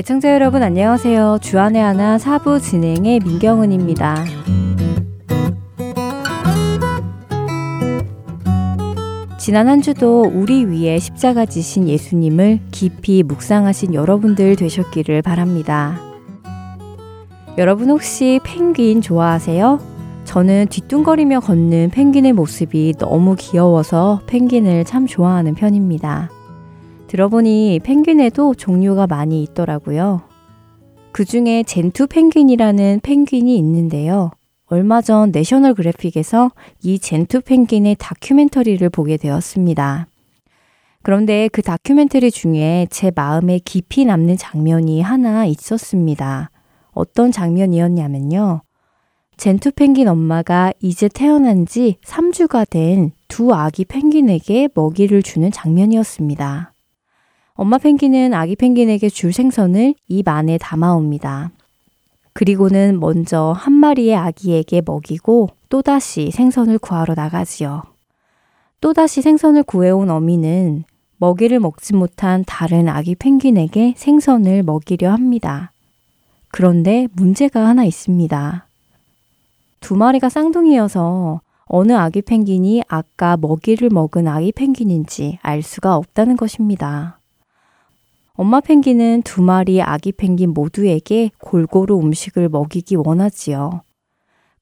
애청자 여러분 안녕하세요. 주안의 하나 사부 진행의 민경은입니다. 지난 한 주도 우리 위에 십자가 지신 예수님을 깊이 묵상하신 여러분들 되셨기를 바랍니다. 여러분 혹시 펭귄 좋아하세요? 저는 뒤뚱거리며 걷는 펭귄의 모습이 너무 귀여워서 펭귄을 참 좋아하는 편입니다. 들어보니 펭귄에도 종류가 많이 있더라고요. 그 중에 젠투 펭귄이라는 펭귄이 있는데요. 얼마 전 내셔널 그래픽에서 이 젠투 펭귄의 다큐멘터리를 보게 되었습니다. 그런데 그 다큐멘터리 중에 제 마음에 깊이 남는 장면이 하나 있었습니다. 어떤 장면이었냐면요. 젠투 펭귄 엄마가 이제 태어난 지 3주가 된 두 아기 펭귄에게 먹이를 주는 장면이었습니다. 엄마 펭귄은 아기 펭귄에게 줄 생선을 입 안에 담아옵니다. 그리고는 먼저 한 마리의 아기에게 먹이고 또다시 생선을 구하러 나가지요. 또다시 생선을 구해온 어미는 먹이를 먹지 못한 다른 아기 펭귄에게 생선을 먹이려 합니다. 그런데 문제가 하나 있습니다. 두 마리가 쌍둥이여서 어느 아기 펭귄이 아까 먹이를 먹은 아기 펭귄인지 알 수가 없다는 것입니다. 엄마 펭귄은 두 마리 아기 펭귄 모두에게 골고루 음식을 먹이기 원하지요.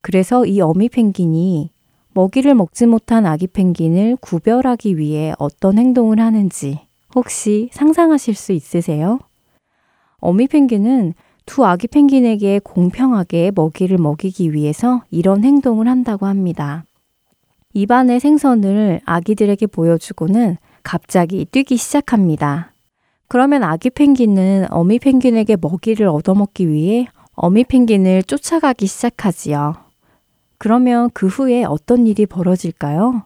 그래서 이 어미 펭귄이 먹이를 먹지 못한 아기 펭귄을 구별하기 위해 어떤 행동을 하는지 혹시 상상하실 수 있으세요? 어미 펭귄은 두 아기 펭귄에게 공평하게 먹이를 먹이기 위해서 이런 행동을 한다고 합니다. 입안의 생선을 아기들에게 보여주고는 갑자기 뛰기 시작합니다. 그러면 아기 펭귄은 어미 펭귄에게 먹이를 얻어먹기 위해 어미 펭귄을 쫓아가기 시작하지요. 그러면 그 후에 어떤 일이 벌어질까요?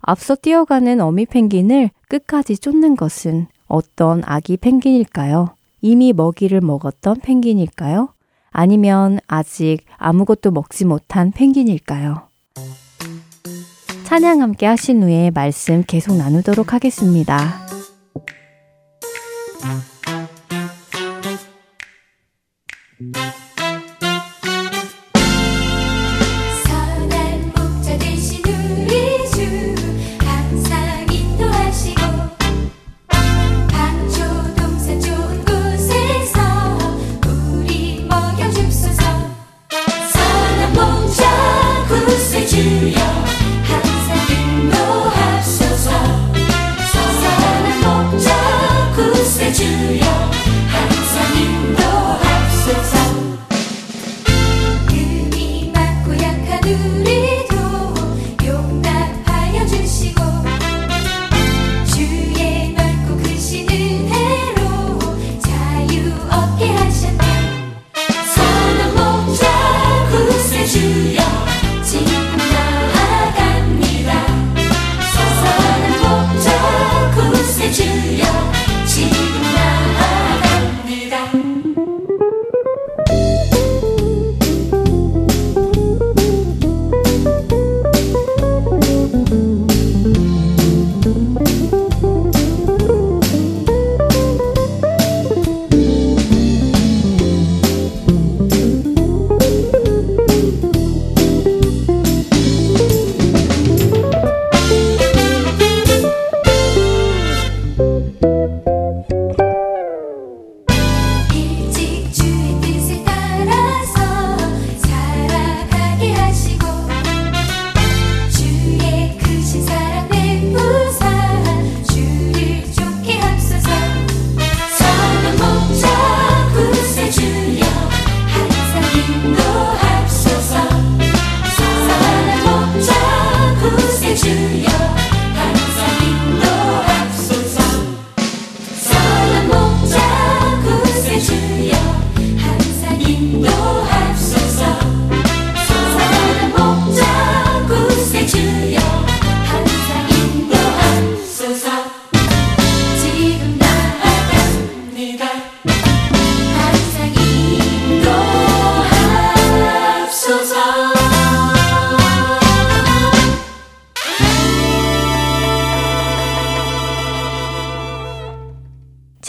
앞서 뛰어가는 어미 펭귄을 끝까지 쫓는 것은 어떤 아기 펭귄일까요? 이미 먹이를 먹었던 펭귄일까요? 아니면 아직 아무것도 먹지 못한 펭귄일까요? 찬양 함께 하신 후에 말씀 계속 나누도록 하겠습니다. Mm-hmm.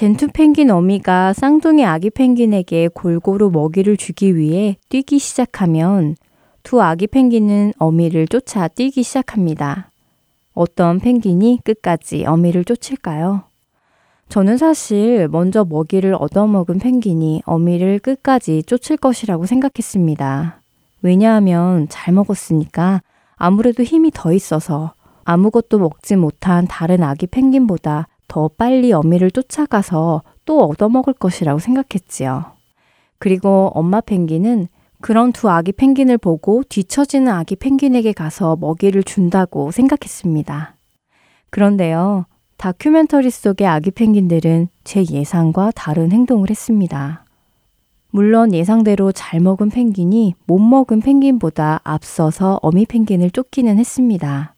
젠투 펭귄 어미가 쌍둥이 아기 펭귄에게 골고루 먹이를 주기 위해 뛰기 시작하면 두 아기 펭귄은 어미를 쫓아 뛰기 시작합니다. 어떤 펭귄이 끝까지 어미를 쫓을까요? 저는 사실 먼저 먹이를 얻어먹은 펭귄이 어미를 끝까지 쫓을 것이라고 생각했습니다. 왜냐하면 잘 먹었으니까 아무래도 힘이 더 있어서 아무것도 먹지 못한 다른 아기 펭귄보다 더 빨리 어미를 쫓아가서 또 얻어먹을 것이라고 생각했지요. 그리고 엄마 펭귄은 그런 두 아기 펭귄을 보고 뒤처지는 아기 펭귄에게 가서 먹이를 준다고 생각했습니다. 그런데요, 다큐멘터리 속의 아기 펭귄들은 제 예상과 다른 행동을 했습니다. 물론 예상대로 잘 먹은 펭귄이 못 먹은 펭귄보다 앞서서 어미 펭귄을 쫓기는 했습니다.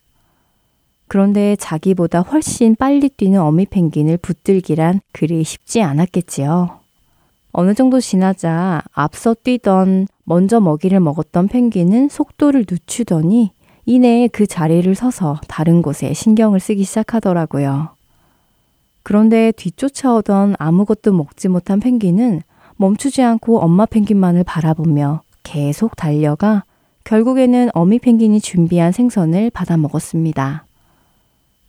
그런데 자기보다 훨씬 빨리 뛰는 어미 펭귄을 붙들기란 그리 쉽지 않았겠지요. 어느 정도 지나자 앞서 뛰던 먼저 먹이를 먹었던 펭귄은 속도를 늦추더니 이내 그 자리를 서서 다른 곳에 신경을 쓰기 시작하더라고요. 그런데 뒤쫓아오던 아무것도 먹지 못한 펭귄은 멈추지 않고 엄마 펭귄만을 바라보며 계속 달려가 결국에는 어미 펭귄이 준비한 생선을 받아 먹었습니다.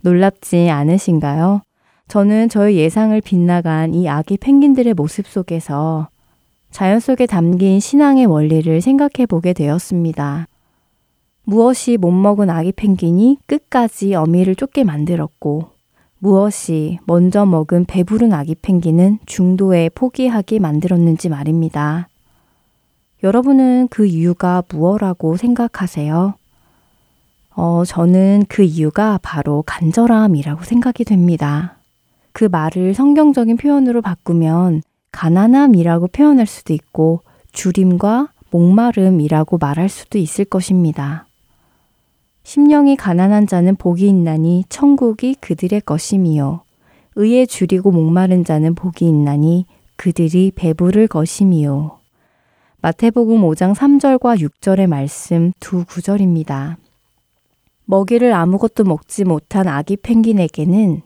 놀랍지 않으신가요? 저는 저의 예상을 빗나간 이 아기 펭귄들의 모습 속에서 자연 속에 담긴 신앙의 원리를 생각해 보게 되었습니다. 무엇이 못 먹은 아기 펭귄이 끝까지 어미를 쫓게 만들었고, 무엇이 먼저 먹은 배부른 아기 펭귄은 중도에 포기하게 만들었는지 말입니다. 여러분은 그 이유가 무엇라고 생각하세요? 어, 저는 그 이유가 바로 간절함이라고 생각이 됩니다. 그 말을 성경적인 표현으로 바꾸면 가난함이라고 표현할 수도 있고 주림과 목마름이라고 말할 수도 있을 것입니다. 심령이 가난한 자는 복이 있나니 천국이 그들의 것임이요. 의에 줄이고 목마른 자는 복이 있나니 그들이 배부를 것임이요. 마태복음 5장 3절과 6절의 말씀 두 구절입니다. 먹이를 아무것도 먹지 못한 아기 펭귄에게는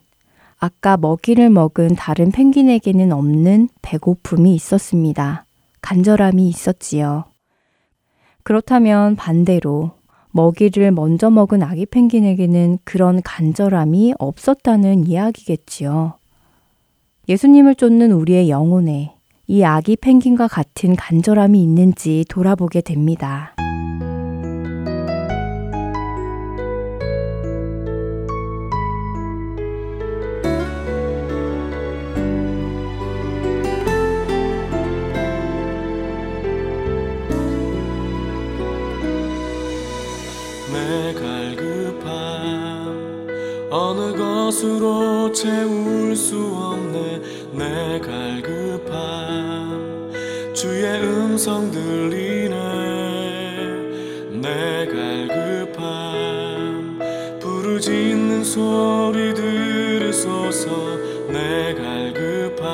아까 먹이를 먹은 다른 펭귄에게는 없는 배고픔이 있었습니다. 간절함이 있었지요. 그렇다면 반대로 먹이를 먼저 먹은 아기 펭귄에게는 그런 간절함이 없었다는 이야기겠지요. 예수님을 쫓는 우리의 영혼에 이 아기 펭귄과 같은 간절함이 있는지 돌아보게 됩니다. 것으로 채울 수 없네. 내 갈급함 주의 음성 들리네. 내 갈급함 부르짖는 소리 들으소서 내 갈급함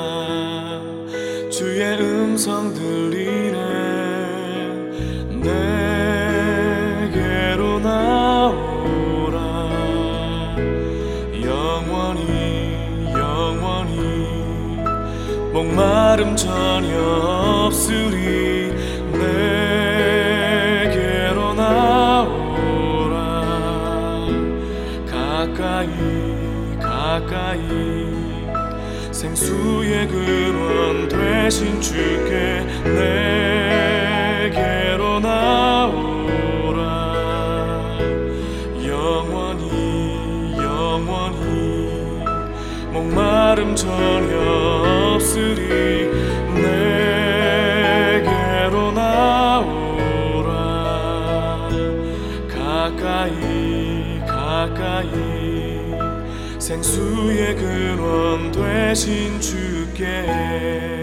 주의 음성 들리 목마름 전혀 없으리 내게로 나오라. 가까이 가까이 생수의 근원 되신 주께 내게로 나오라. 영원히 영원히 목마름 전혀 없으리 내게로 나오라. 가까이 가까이 생수의 근원 되신 주께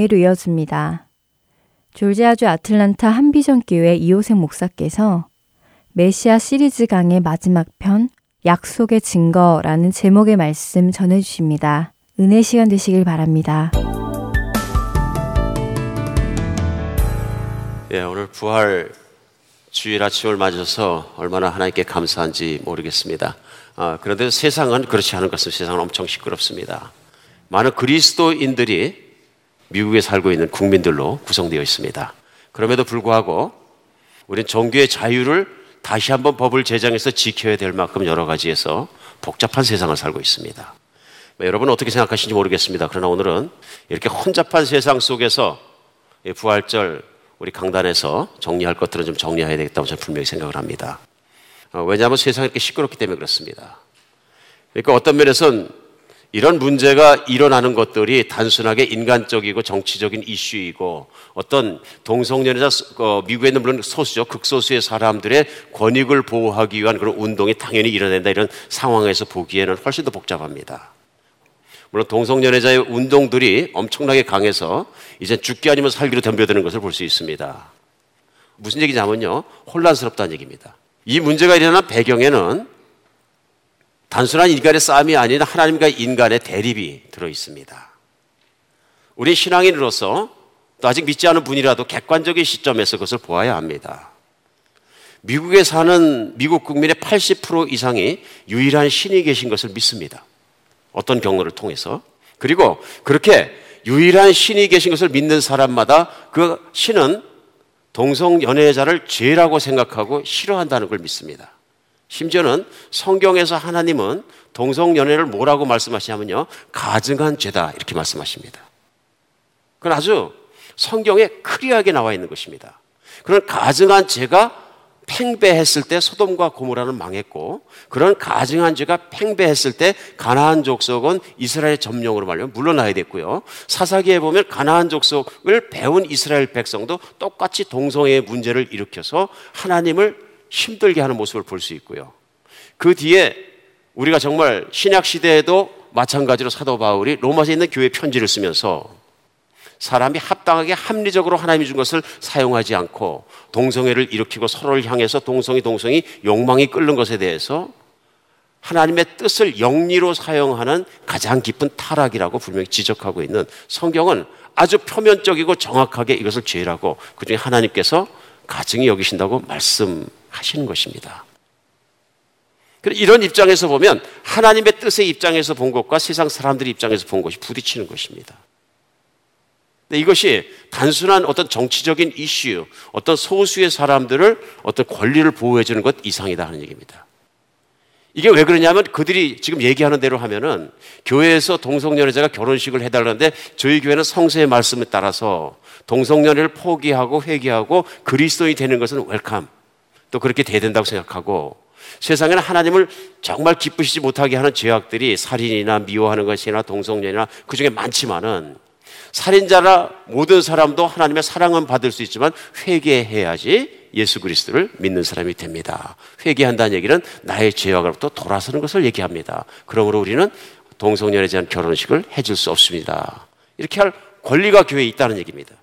강해로 이어집니다. 졸지아주 아틀란타 한비전 교회 이호생 목사께서 메시아 시리즈 강의 마지막 편 약속의 증거라는 제목의 말씀 전해 주십니다. 은혜 시간 되시길 바랍니다. 예, 오늘 부활 주일 아침을 맞아서 얼마나 하나님께 감사한지 모르겠습니다. 아, 그런데 세상은 그렇지 않은 것은 세상은 엄청 시끄럽습니다. 많은 그리스도인들이 미국에 살고 있는 국민들로 구성되어 있습니다. 그럼에도 불구하고 우리는 종교의 자유를 다시 한번 법을 제정해서 지켜야 될 만큼 여러 가지에서 복잡한 세상을 살고 있습니다. 뭐 여러분은 어떻게 생각하시는지 모르겠습니다. 그러나 오늘은 이렇게 혼잡한 세상 속에서 이 부활절 우리 강단에서 정리할 것들은 좀 정리해야 되겠다고 저는 분명히 생각을 합니다. 어, 왜냐하면 세상이 이렇게 시끄럽기 때문에 그렇습니다. 그러니까 어떤 면에서는 이런 문제가 일어나는 것들이 단순하게 인간적이고 정치적인 이슈이고 어떤 동성연애자 어, 미국에 있는 물론 소수죠 극소수의 사람들의 권익을 보호하기 위한 그런 운동이 당연히 일어난다 이런 상황에서 보기에는 훨씬 더 복잡합니다. 물론 동성연애자의 운동들이 엄청나게 강해서 이제 죽기 아니면 살기로 덤벼드는 것을 볼 수 있습니다. 무슨 얘기냐면요 혼란스럽다는 얘기입니다. 이 문제가 일어난 배경에는 단순한 인간의 싸움이 아닌 하나님과 인간의 대립이 들어 있습니다. 우리 신앙인으로서 또 아직 믿지 않은 분이라도 객관적인 시점에서 그것을 보아야 합니다. 미국에 사는 미국 국민의 80% 이상이 유일한 신이 계신 것을 믿습니다. 어떤 경로를 통해서. 그리고 그렇게 유일한 신이 계신 것을 믿는 사람마다 그 신은 동성 연애자를 죄라고 생각하고 싫어한다는 걸 믿습니다. 심지어는 성경에서 하나님은 동성 연애를 뭐라고 말씀하시냐면요. 가증한 죄다 이렇게 말씀하십니다. 그건 아주 성경에 크리하게 나와 있는 것입니다. 그런 가증한 죄가 팽배했을 때 소돔과 고모라는 망했고 그런 가증한 죄가 팽배했을 때 가나안 족속은 이스라엘 점령으로 말려 물러나야 됐고요. 사사기에 보면 가나안 족속을 배운 이스라엘 백성도 똑같이 동성애의 문제를 일으켜서 하나님을 힘들게 하는 모습을 볼 수 있고요. 그 뒤에 우리가 정말 신약 시대에도 마찬가지로 사도 바울이 로마에 있는 교회 편지를 쓰면서 사람이 합당하게 합리적으로 하나님이 준 것을 사용하지 않고 동성애를 일으키고 서로를 향해서 동성이 동성이 욕망이 끓는 것에 대해서 하나님의 뜻을 영리로 사용하는 가장 깊은 타락이라고 분명히 지적하고 있는 성경은 아주 표면적이고 정확하게 이것을 죄라고 그중에 하나님께서 가증히 여기신다고 말씀 하시는 것입니다. 이런 입장에서 보면 하나님의 뜻의 입장에서 본 것과 세상 사람들의 입장에서 본 것이 부딪히는 것입니다. 이것이 단순한 어떤 정치적인 이슈, 어떤 소수의 사람들을 어떤 권리를 보호해 주는 것 이상이다 하는 얘기입니다. 이게 왜 그러냐면 그들이 지금 얘기하는 대로 하면은 교회에서 동성연애자가 결혼식을 해달라는데 저희 교회는 성서의 말씀에 따라서 동성연애를 포기하고 회개하고 그리스도인이 되는 것은 welcome. 또 그렇게 돼야 된다고 생각하고 세상에는 하나님을 정말 기쁘시지 못하게 하는 죄악들이 살인이나 미워하는 것이나 동성연이나 그 중에 많지만은 살인자나 모든 사람도 하나님의 사랑은 받을 수 있지만 회개해야지 예수 그리스도를 믿는 사람이 됩니다. 회개한다는 얘기는 나의 죄악으로부터 돌아서는 것을 얘기합니다. 그러므로 우리는 동성연에 대한 결혼식을 해줄 수 없습니다. 이렇게 할 권리가 교회에 있다는 얘기입니다.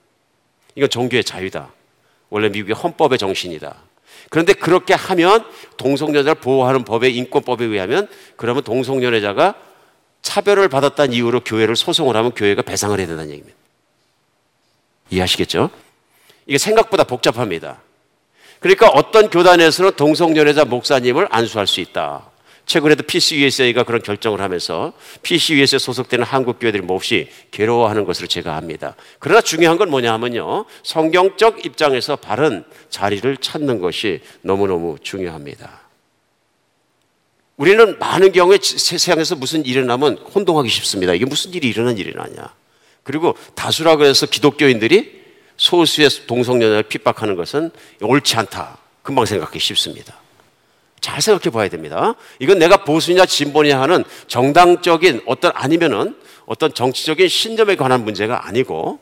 이건 종교의 자유다. 원래 미국의 헌법의 정신이다. 그런데 그렇게 하면 동성연애를 보호하는 법의 인권법에 의하면 그러면 동성연애자가 차별을 받았다는 이유로 교회를 소송을 하면 교회가 배상을 해야 된다는 얘기입니다. 이해하시겠죠? 이게 생각보다 복잡합니다. 그러니까 어떤 교단에서는 동성연애자 목사님을 안수할 수 있다. 최근에도 PCUSA가 그런 결정을 하면서 PCUSA에 소속되는 한국 교회들이 몹시 괴로워하는 것으로 제가 압니다. 그러나 중요한 건 뭐냐 하면요. 성경적 입장에서 바른 자리를 찾는 것이 너무너무 중요합니다. 우리는 많은 경우에 세상에서 무슨 일이 일어나면 혼동하기 쉽습니다. 이게 무슨 일이 일어난 일이 나냐. 그리고 다수라 그래서 기독교인들이 소수의 동성연애를 핍박하는 것은 옳지 않다. 금방 생각하기 쉽습니다. 잘 생각해 봐야 됩니다. 이건 내가 보수냐 진보냐 하는 정당적인 어떤 아니면은 어떤 정치적인 신념에 관한 문제가 아니고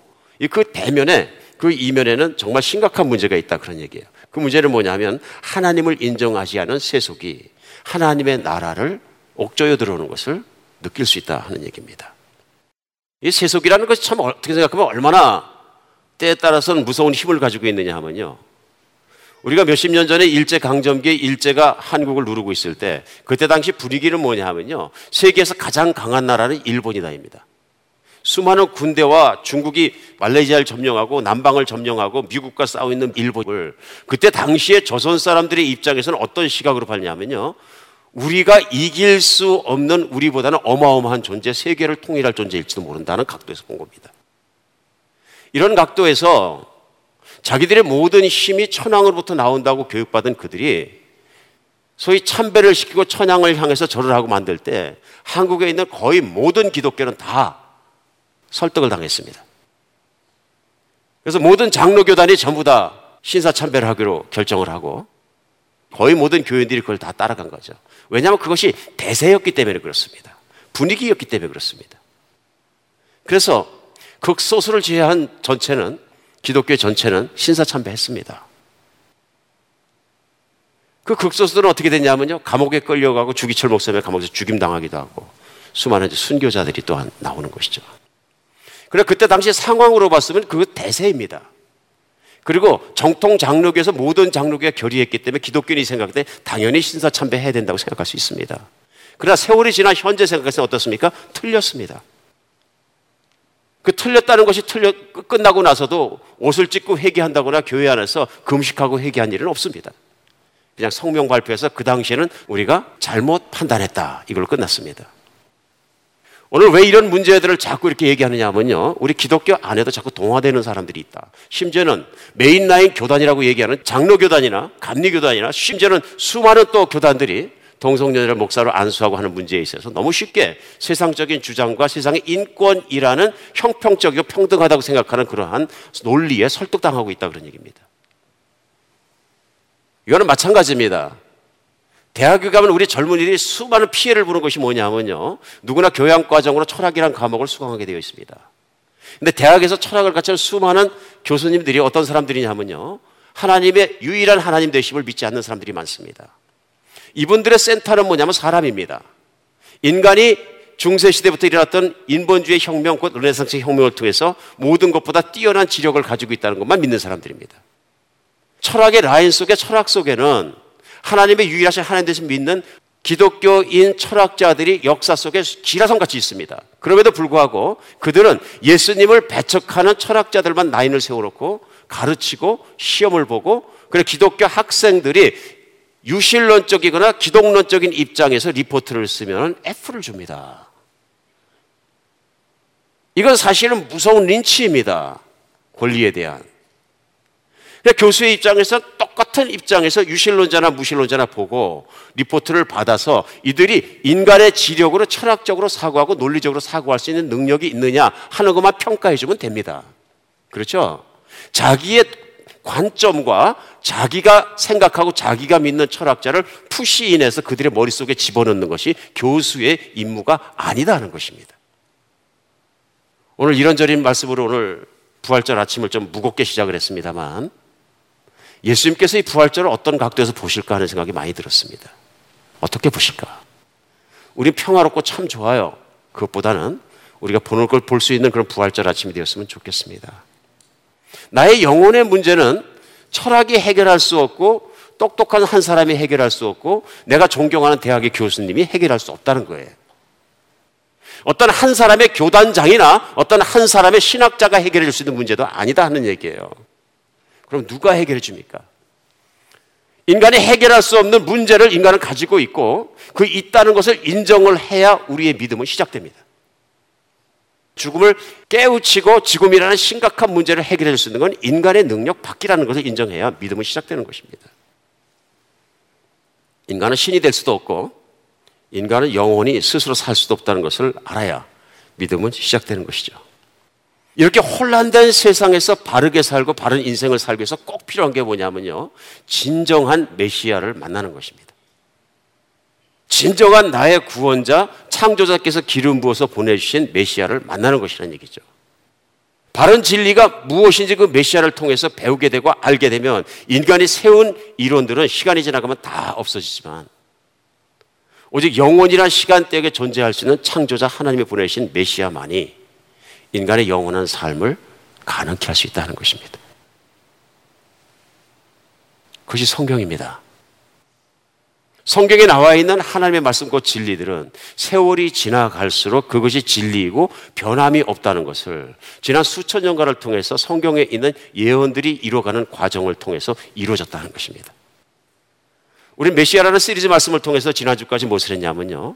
그 대면에 그 이면에는 정말 심각한 문제가 있다 그런 얘기예요. 그 문제는 뭐냐면 하나님을 인정하지 않은 세속이 하나님의 나라를 옥조여 들어오는 것을 느낄 수 있다 하는 얘기입니다. 이 세속이라는 것이 참 어떻게 생각하면 얼마나 때에 따라서는 무서운 힘을 가지고 있느냐 하면요. 우리가 몇십 년 전에 일제 강점기에 일제가 한국을 누르고 있을 때 그때 당시 분위기는 뭐냐 하면요. 세계에서 가장 강한 나라는 일본이다입니다. 수많은 군대와 중국이 말레이시아를 점령하고 남방을 점령하고 미국과 싸우 있는 일본을 그때 당시에 조선 사람들의 입장에서는 어떤 시각으로 봤냐면요. 우리가 이길 수 없는 우리보다는 어마어마한 존재, 세계를 통일할 존재일지도 모른다는 각도에서 본 겁니다. 이런 각도에서 자기들의 모든 힘이 천황으로부터 나온다고 교육받은 그들이 소위 참배를 시키고 천황을 향해서 절을 하고 만들 때 한국에 있는 거의 모든 기독교는 다 설득을 당했습니다. 그래서 모든 장로교단이 전부 다 신사 참배를 하기로 결정을 하고 거의 모든 교인들이 그걸 다 따라간 거죠. 왜냐하면 그것이 대세였기 때문에 그렇습니다. 분위기였기 때문에 그렇습니다. 그래서 극소수를 제외한 전체는 기독교 전체는 신사참배했습니다. 그 극소수들은 어떻게 됐냐면요. 감옥에 끌려가고 주기철 목사님 감옥에서 죽임당하기도 하고 수많은 순교자들이 또한 나오는 것이죠. 그래 그때 당시 상황으로 봤으면 그 대세입니다. 그리고 정통 장로교에서 모든 장로교가 결의했기 때문에 기독교인이 생각할 때 당연히 신사참배해야 된다고 생각할 수 있습니다. 그러나 세월이 지나 현재 생각해서 어떻습니까? 틀렸습니다. 그 틀렸다는 것이 틀려 끝나고 나서도 옷을 찢고 회개한다거나 교회 안에서 금식하고 회개한 일은 없습니다. 그냥 성명 발표해서 그 당시에는 우리가 잘못 판단했다. 이걸로 끝났습니다. 오늘 왜 이런 문제들을 자꾸 이렇게 얘기하느냐 하면요. 우리 기독교 안에도 자꾸 동화되는 사람들이 있다. 심지어는 메인라인 교단이라고 얘기하는 장로교단이나 감리교단이나 심지어는 수많은 또 교단들이 동성연애를 목사로 안수하고 하는 문제에 있어서 너무 쉽게 세상적인 주장과 세상의 인권이라는 형평적이고 평등하다고 생각하는 그러한 논리에 설득당하고 있다 그런 얘기입니다. 이거는 마찬가지입니다. 대학교 가면 우리 젊은이들이 수많은 피해를 보는 것이 뭐냐면요. 누구나 교양과정으로 철학이란 과목을 수강하게 되어 있습니다. 근데 대학에서 철학을 가르치는 수많은 교수님들이 어떤 사람들이냐면요. 하나님의 유일한 하나님 되심을 믿지 않는 사람들이 많습니다. 이분들의 센터는 뭐냐면 사람입니다. 인간이 중세시대부터 일어났던 인본주의 혁명, 곧 르네상스 혁명을 통해서 모든 것보다 뛰어난 지력을 가지고 있다는 것만 믿는 사람들입니다. 철학의 라인 속에 철학 속에는 하나님의 유일하신 하나님 대신 믿는 기독교인 철학자들이 역사 속에 기라성같이 있습니다. 그럼에도 불구하고 그들은 예수님을 배척하는 철학자들만 라인을 세워놓고 가르치고 시험을 보고 그래 기독교 학생들이 유실론적이거나 기독론적인 입장에서 리포트를 쓰면 F를 줍니다. 이건 사실은 무서운 린치입니다. 권리에 대한. 교수의 입장에서 똑같은 입장에서 유실론자나 무실론자나 보고 리포트를 받아서 이들이 인간의 지력으로 철학적으로 사고하고 논리적으로 사고할 수 있는 능력이 있느냐 하는 것만 평가해 주면 됩니다. 그렇죠? 자기의 관점과 자기가 생각하고 자기가 믿는 철학자를 푸시인해서 그들의 머릿속에 집어넣는 것이 교수의 임무가 아니다는 것입니다. 오늘 이런저런 말씀으로 오늘 부활절 아침을 좀 무겁게 시작을 했습니다만 예수님께서 이 부활절을 어떤 각도에서 보실까 하는 생각이 많이 들었습니다. 어떻게 보실까? 우리 평화롭고 참 좋아요. 그것보다는 우리가 보는 걸 볼 수 있는 그런 부활절 아침이 되었으면 좋겠습니다. 나의 영혼의 문제는 철학이 해결할 수 없고 똑똑한 한 사람이 해결할 수 없고 내가 존경하는 대학의 교수님이 해결할 수 없다는 거예요. 어떤 한 사람의 교단장이나 어떤 한 사람의 신학자가 해결해 줄 수 있는 문제도 아니다 하는 얘기예요. 그럼 누가 해결해 줍니까? 인간이 해결할 수 없는 문제를 인간은 가지고 있고 그 있다는 것을 인정을 해야 우리의 믿음은 시작됩니다. 죽음을 깨우치고 지금이라는 심각한 문제를 해결해 줄 수 있는 건 인간의 능력 밖이라는 것을 인정해야 믿음은 시작되는 것입니다. 인간은 신이 될 수도 없고 인간은 영원히 스스로 살 수도 없다는 것을 알아야 믿음은 시작되는 것이죠. 이렇게 혼란된 세상에서 바르게 살고 바른 인생을 살기 위해서 꼭 필요한 게 뭐냐면요. 진정한 메시아를 만나는 것입니다. 진정한 나의 구원자, 창조자께서 기름 부어서 보내주신 메시아를 만나는 것이라는 얘기죠. 바른 진리가 무엇인지 그 메시아를 통해서 배우게 되고 알게 되면 인간이 세운 이론들은 시간이 지나가면 다 없어지지만 오직 영원이란 시간대에 존재할 수 있는 창조자 하나님이 보내신 메시아만이 인간의 영원한 삶을 가능케 할 수 있다는 것입니다. 그것이 성경입니다. 성경에 나와 있는 하나님의 말씀 과 진리들은 세월이 지나갈수록 그것이 진리이고 변함이 없다는 것을 지난 수천 년간을 통해서 성경에 있는 예언들이 이루어가는 과정을 통해서 이루어졌다는 것입니다. 우리 메시아라는 시리즈 말씀을 통해서 지난주까지 무엇을 했냐면요.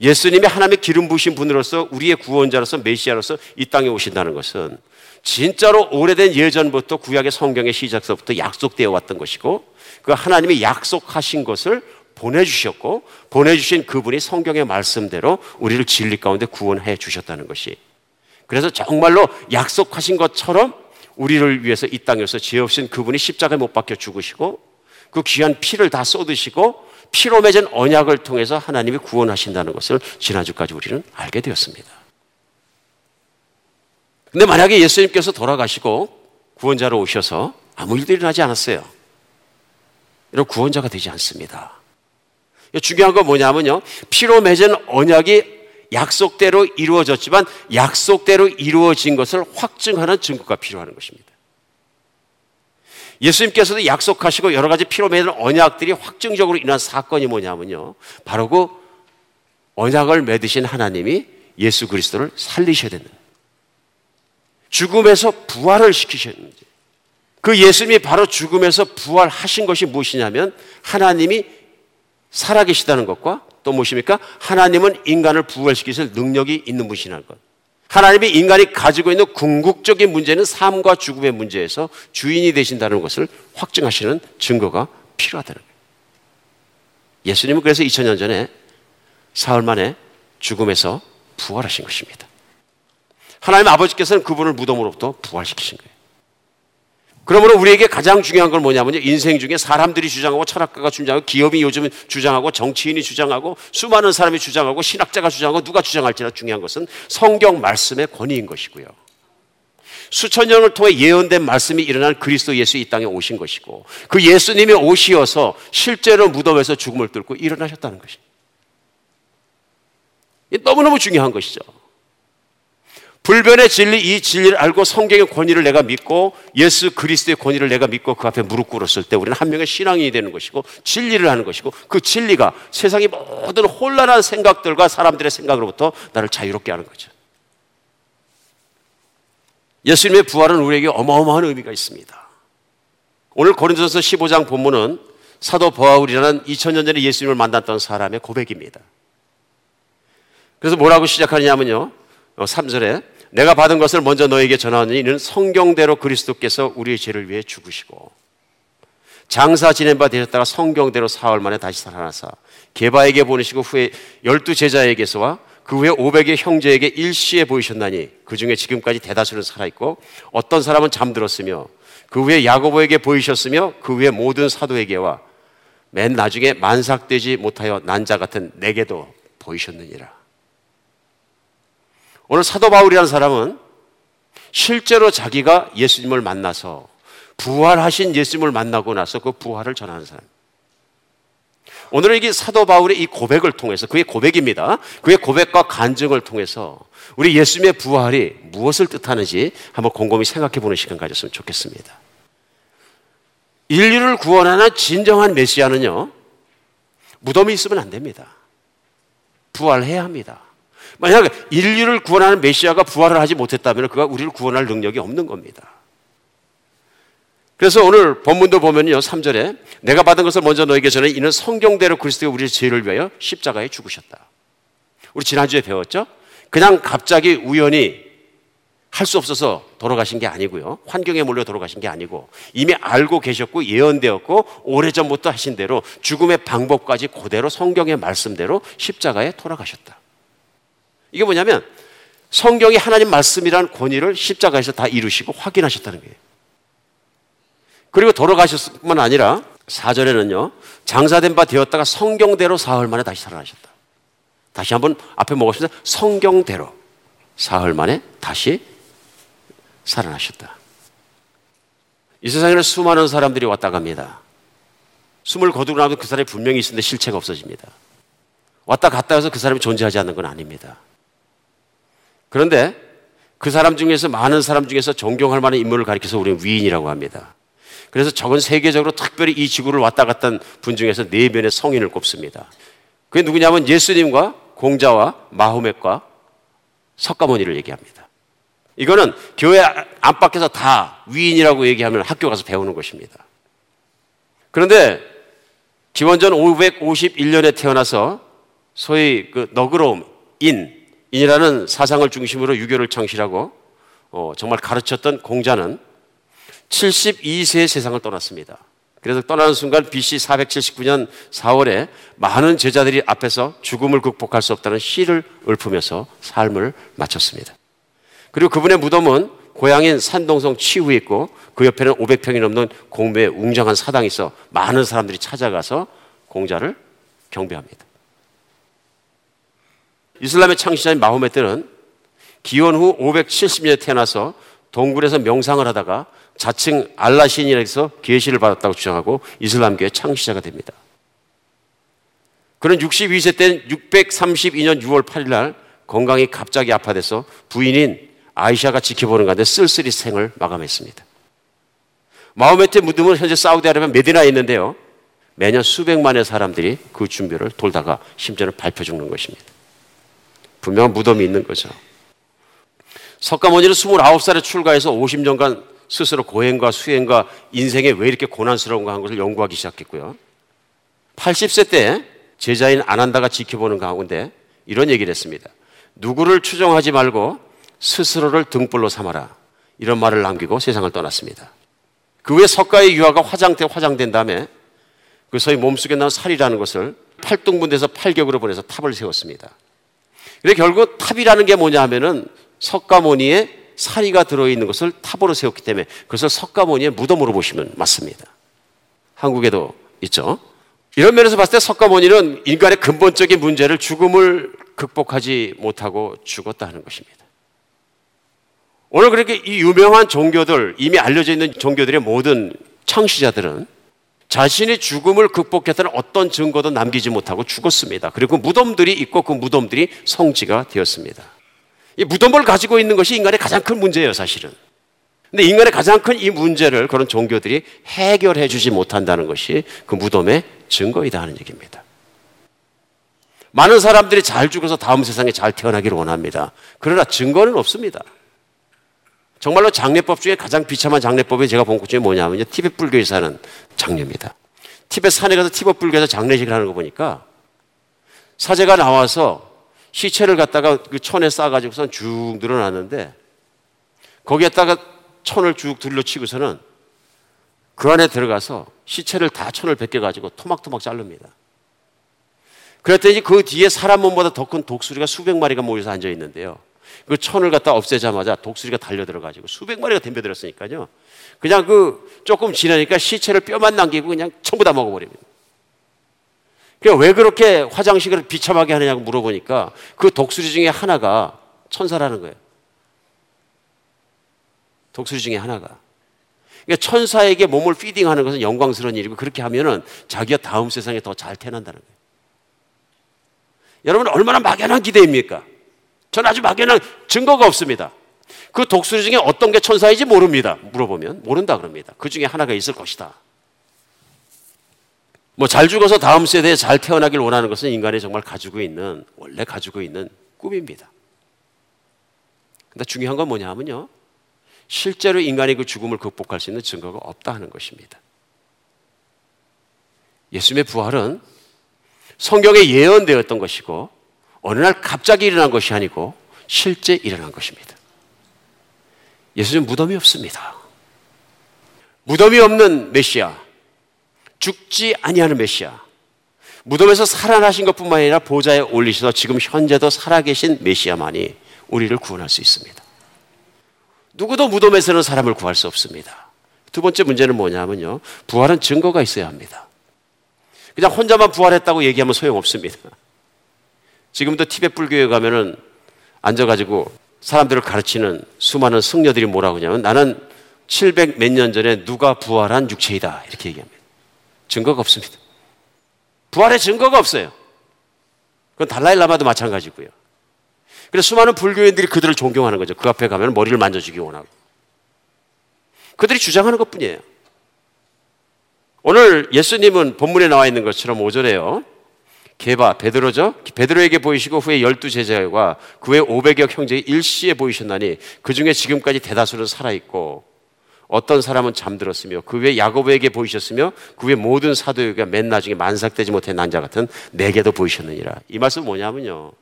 예수님이 하나님의 기름 부신 분으로서 우리의 구원자로서 메시아로서 이 땅에 오신다는 것은 진짜로 오래된 예전부터 구약의 성경의 시작서부터 약속되어 왔던 것이고 그 하나님이 약속하신 것을 보내주셨고 보내주신 그분이 성경의 말씀대로 우리를 진리 가운데 구원해 주셨다는 것이 그래서 정말로 약속하신 것처럼 우리를 위해서 이 땅에서 죄 없인 그분이 십자가에 못 박혀 죽으시고 그 귀한 피를 다 쏟으시고 피로 맺은 언약을 통해서 하나님이 구원하신다는 것을 지난주까지 우리는 알게 되었습니다. 근데 만약에 예수님께서 돌아가시고 구원자로 오셔서 아무 일도 일어나지 않았어요. 이런 구원자가 되지 않습니다. 중요한 건 뭐냐면요. 피로 맺은 언약이 약속대로 이루어졌지만 약속대로 이루어진 것을 확증하는 증거가 필요한 것입니다. 예수님께서도 약속하시고 여러 가지 피로 맺은 언약들이 확증적으로 일어난 사건이 뭐냐면요. 바로 그 언약을 맺으신 하나님이 예수 그리스도를 살리셔야 되는 죽음에서 부활을 시키셨는지 그 예수님이 바로 죽음에서 부활하신 것이 무엇이냐면 하나님이 살아계시다는 것과 또 무엇입니까? 하나님은 인간을 부활시키실 능력이 있는 분이라는 것. 하나님이 인간이 가지고 있는 궁극적인 문제는 삶과 죽음의 문제에서 주인이 되신다는 것을 확증하시는 증거가 필요하다는 거예요. 예수님은 그래서 2000년 전에 사흘 만에 죽음에서 부활하신 것입니다. 하나님 아버지께서는 그분을 무덤으로부터 부활시키신 거예요. 그러므로 우리에게 가장 중요한 건 뭐냐면요. 인생 중에 사람들이 주장하고 철학가가 주장하고 기업이 요즘 주장하고 정치인이 주장하고 수많은 사람이 주장하고 신학자가 주장하고 누가 주장할지라 중요한 것은 성경 말씀의 권위인 것이고요. 수천 년을 통해 예언된 말씀이 일어난 그리스도 예수 이 땅에 오신 것이고 그 예수님이 오시어서 실제로 무덤에서 죽음을 뚫고 일어나셨다는 것입니다. 너무너무 중요한 것이죠. 불변의 진리, 이 진리를 알고 성경의 권위를 내가 믿고 예수 그리스도의 권위를 내가 믿고 그 앞에 무릎 꿇었을 때 우리는 한 명의 신앙이 되는 것이고 진리를 하는 것이고 그 진리가 세상의 모든 혼란한 생각들과 사람들의 생각으로부터 나를 자유롭게 하는 거죠. 예수님의 부활은 우리에게 어마어마한 의미가 있습니다. 오늘 고린도서 15장 본문은 사도 바울이라는 2000년 전에 예수님을 만났던 사람의 고백입니다. 그래서 뭐라고 시작하냐면요. 3절에 어, 내가 받은 것을 먼저 너에게 전하니 이는 성경대로 그리스도께서 우리의 죄를 위해 죽으시고 장사 지낸 바 되셨다가 성경대로 사흘 만에 다시 살아나사 개바에게 보내시고 후에 열두 제자에게서와 그 후에 500의 형제에게 일시에 보이셨나니 그 중에 지금까지 대다수는 살아있고 어떤 사람은 잠들었으며 그 후에 야고보에게 보이셨으며 그 후에 모든 사도에게와 맨 나중에 만삭되지 못하여 난자 같은 내게도 보이셨느니라. 오늘 사도 바울이라는 사람은 실제로 자기가 예수님을 만나서 부활하신 예수님을 만나고 나서 그 부활을 전하는 사람. 오늘은 이게 사도 바울의 이 고백을 통해서 그의 고백입니다. 그의 고백과 간증을 통해서 우리 예수님의 부활이 무엇을 뜻하는지 한번 곰곰이 생각해 보는 시간 가졌으면 좋겠습니다. 인류를 구원하는 진정한 메시아는요, 무덤이 있으면 안 됩니다. 부활해야 합니다. 만약 인류를 구원하는 메시아가 부활을 하지 못했다면 그가 우리를 구원할 능력이 없는 겁니다. 그래서 오늘 본문도 보면요. 3절에 내가 받은 것을 먼저 너에게 전해 이는 성경대로 그리스도가 우리의 죄를 위하여 십자가에 죽으셨다. 우리 지난주에 배웠죠? 그냥 갑자기 우연히 할 수 없어서 돌아가신 게 아니고요. 환경에 몰려 돌아가신 게 아니고 이미 알고 계셨고 예언되었고 오래전부터 하신 대로 죽음의 방법까지 그대로 성경의 말씀대로 십자가에 돌아가셨다. 이게 뭐냐면 성경이 하나님 말씀이란 권위를 십자가에서 다 이루시고 확인하셨다는 거예요. 그리고 돌아가셨을 뿐만 아니라 4절에는요, 장사된 바 되었다가 성경대로 사흘 만에 다시 살아나셨다. 다시 한번 앞에 먹었습니다. 성경대로 사흘 만에 다시 살아나셨다. 이 세상에는 수많은 사람들이 왔다 갑니다. 숨을 거두고 나면 그 사람이 분명히 있는데 실체가 없어집니다. 왔다 갔다 해서 그 사람이 존재하지 않는 건 아닙니다. 그런데 그 사람 중에서 많은 사람 중에서 존경할 만한 인물을 가리켜서 우리는 위인이라고 합니다. 그래서 적은 세계적으로 특별히 이 지구를 왔다 갔다 분 중에서 네 명의 성인을 꼽습니다. 그게 누구냐면 예수님과 공자와 마호멧과 석가모니를 얘기합니다. 이거는 교회 안팎에서 다 위인이라고 얘기하면 학교 가서 배우는 것입니다. 그런데 기원전 551년에 태어나서 소위 그 너그러움, 인, 인 이라는 사상을 중심으로 유교를 창시하고 어, 정말 가르쳤던 공자는 72세의 세상을 떠났습니다. 그래서 떠나는 순간 BC 479년 4월에 많은 제자들이 앞에서 죽음을 극복할 수 없다는 시를 읊으면서 삶을 마쳤습니다. 그리고 그분의 무덤은 고향인 산동성 치후에 있고 그 옆에는 500평이 넘는 공매의 웅장한 사당이 있어 많은 사람들이 찾아가서 공자를 경배합니다. 이슬람의 창시자인 마호메 때는 기원 후 570년에 태어나서 동굴에서 명상을 하다가 자칭 알라 신이라서 계시를 받았다고 주장하고 이슬람교의 창시자가 됩니다. 그는 62세 때 632년 6월 8일 날 건강이 갑자기 아파돼서 부인인 아이샤가 지켜보는 가운데 쓸쓸히 생을 마감했습니다. 마호메트 무덤은 현재 사우디아라비아 메디나에 있는데요. 매년 수백만의 사람들이 그 준비를 돌다가 심지어는 밟혀 죽는 것입니다. 분명한 무덤이 있는 거죠. 석가모니는 29살에 출가해서 50년간 스스로 고행과 수행과 인생에 왜 이렇게 고난스러운가 한 것을 연구하기 시작했고요. 80세 때 제자인 아난다가 지켜보는 가운데 이런 얘기를 했습니다. 누구를 추종하지 말고 스스로를 등불로 삼아라. 이런 말을 남기고 세상을 떠났습니다. 그 후에 석가의 유화가 화장돼 화장된 다음에 그 소위 몸속에 나온 살이라는 것을 팔등분돼서 팔격으로 보내서 탑을 세웠습니다. 근데 결국 탑이라는 게 뭐냐 하면은 석가모니의 사리가 들어있는 것을 탑으로 세웠기 때문에 그것을 석가모니의 무덤으로 보시면 맞습니다. 한국에도 있죠. 이런 면에서 봤을 때 석가모니는 인간의 근본적인 문제를 죽음을 극복하지 못하고 죽었다 하는 것입니다. 오늘 그렇게 이 유명한 종교들, 이미 알려져 있는 종교들의 모든 창시자들은 자신이 죽음을 극복했다는 어떤 증거도 남기지 못하고 죽었습니다. 그리고 무덤들이 있고 그 무덤들이 성지가 되었습니다. 이 무덤을 가지고 있는 것이 인간의 가장 큰 문제예요, 사실은. 근데 인간의 가장 큰 이 문제를 그런 종교들이 해결해 주지 못한다는 것이 그 무덤의 증거이다 하는 얘기입니다. 많은 사람들이 잘 죽어서 다음 세상에 잘 태어나기를 원합니다. 그러나 증거는 없습니다. 정말로 장례법 중에 가장 비참한 장례법이 제가 본 것 중에 뭐냐면요. 티벳 불교에서 하는 장례입니다. 티벳 산에 가서 티벳 불교에서 장례식을 하는 거 보니까 사제가 나와서 시체를 갖다가 그 천에 싸가지고선 쭉 늘어났는데 거기에다가 천을 쭉 둘러치고서는 그 안에 들어가서 시체를 다 천을 벗겨가지고 토막토막 자릅니다. 그랬더니 그 뒤에 사람 몸보다 더 큰 독수리가 수백 마리가 모여서 앉아 있는데요. 그 천을 갖다 없애자마자 독수리가 달려 들어가지고 수백 마리가 덤벼들었으니까요. 그냥 그 조금 지나니까 시체를 뼈만 남기고 그냥 전부 다 먹어버립니다. 그러니까 왜 그렇게 화장식을 비참하게 하느냐고 물어보니까 그 독수리 중에 하나가 천사라는 거예요. 독수리 중에 하나가. 그러니까 천사에게 몸을 피딩하는 것은 영광스러운 일이고 그렇게 하면은 자기가 다음 세상에 더 잘 태어난다는 거예요. 여러분 얼마나 막연한 기대입니까? 저는 아주 막연한 증거가 없습니다. 그 독수리 중에 어떤 게 천사인지 모릅니다. 물어보면 모른다 그럽니다. 그 중에 하나가 있을 것이다. 뭐 잘 죽어서 다음 세대에 잘 태어나길 원하는 것은 인간이 정말 가지고 있는 원래 가지고 있는 꿈입니다. 근데 중요한 건 뭐냐 하면요. 실제로 인간이 그 죽음을 극복할 수 있는 증거가 없다 하는 것입니다. 예수님의 부활은 성경에 예언되었던 것이고 어느 날 갑자기 일어난 것이 아니고 실제 일어난 것입니다. 예수님 무덤이 없습니다. 무덤이 없는 메시아, 죽지 아니하는 메시아, 무덤에서 살아나신 것뿐만 아니라 보좌에 올리셔서 지금 현재도 살아계신 메시아만이 우리를 구원할 수 있습니다. 누구도 무덤에서는 사람을 구할 수 없습니다. 두 번째 문제는 뭐냐면요. 부활은 증거가 있어야 합니다. 그냥 혼자만 부활했다고 얘기하면 소용없습니다. 지금도 티베트 불교에 가면은 앉아가지고 사람들을 가르치는 수많은 승려들이 뭐라고 하냐면 나는 700 몇 년 전에 누가 부활한 육체이다. 이렇게 얘기합니다. 증거가 없습니다. 부활의 증거가 없어요. 그건 달라일라마도 마찬가지고요. 그래서 수많은 불교인들이 그들을 존경하는 거죠. 그 앞에 가면 머리를 만져주기 원하고. 그들이 주장하는 것 뿐이에요. 오늘 예수님은 본문에 나와 있는 것처럼 5절에요. 개바 베드로죠. 베드로에게 보이시고 후에 열두 제자와 그 외 500여 형제의 일시에 보이셨나니 그 중에 지금까지 대다수는 살아 있고 어떤 사람은 잠들었으며 그 외 야고보에게 보이셨으며 그 외 모든 사도에게 맨 나중에 만삭되지 못한 난자 같은 내게도 보이셨느니라. 이 말씀 뭐냐면요.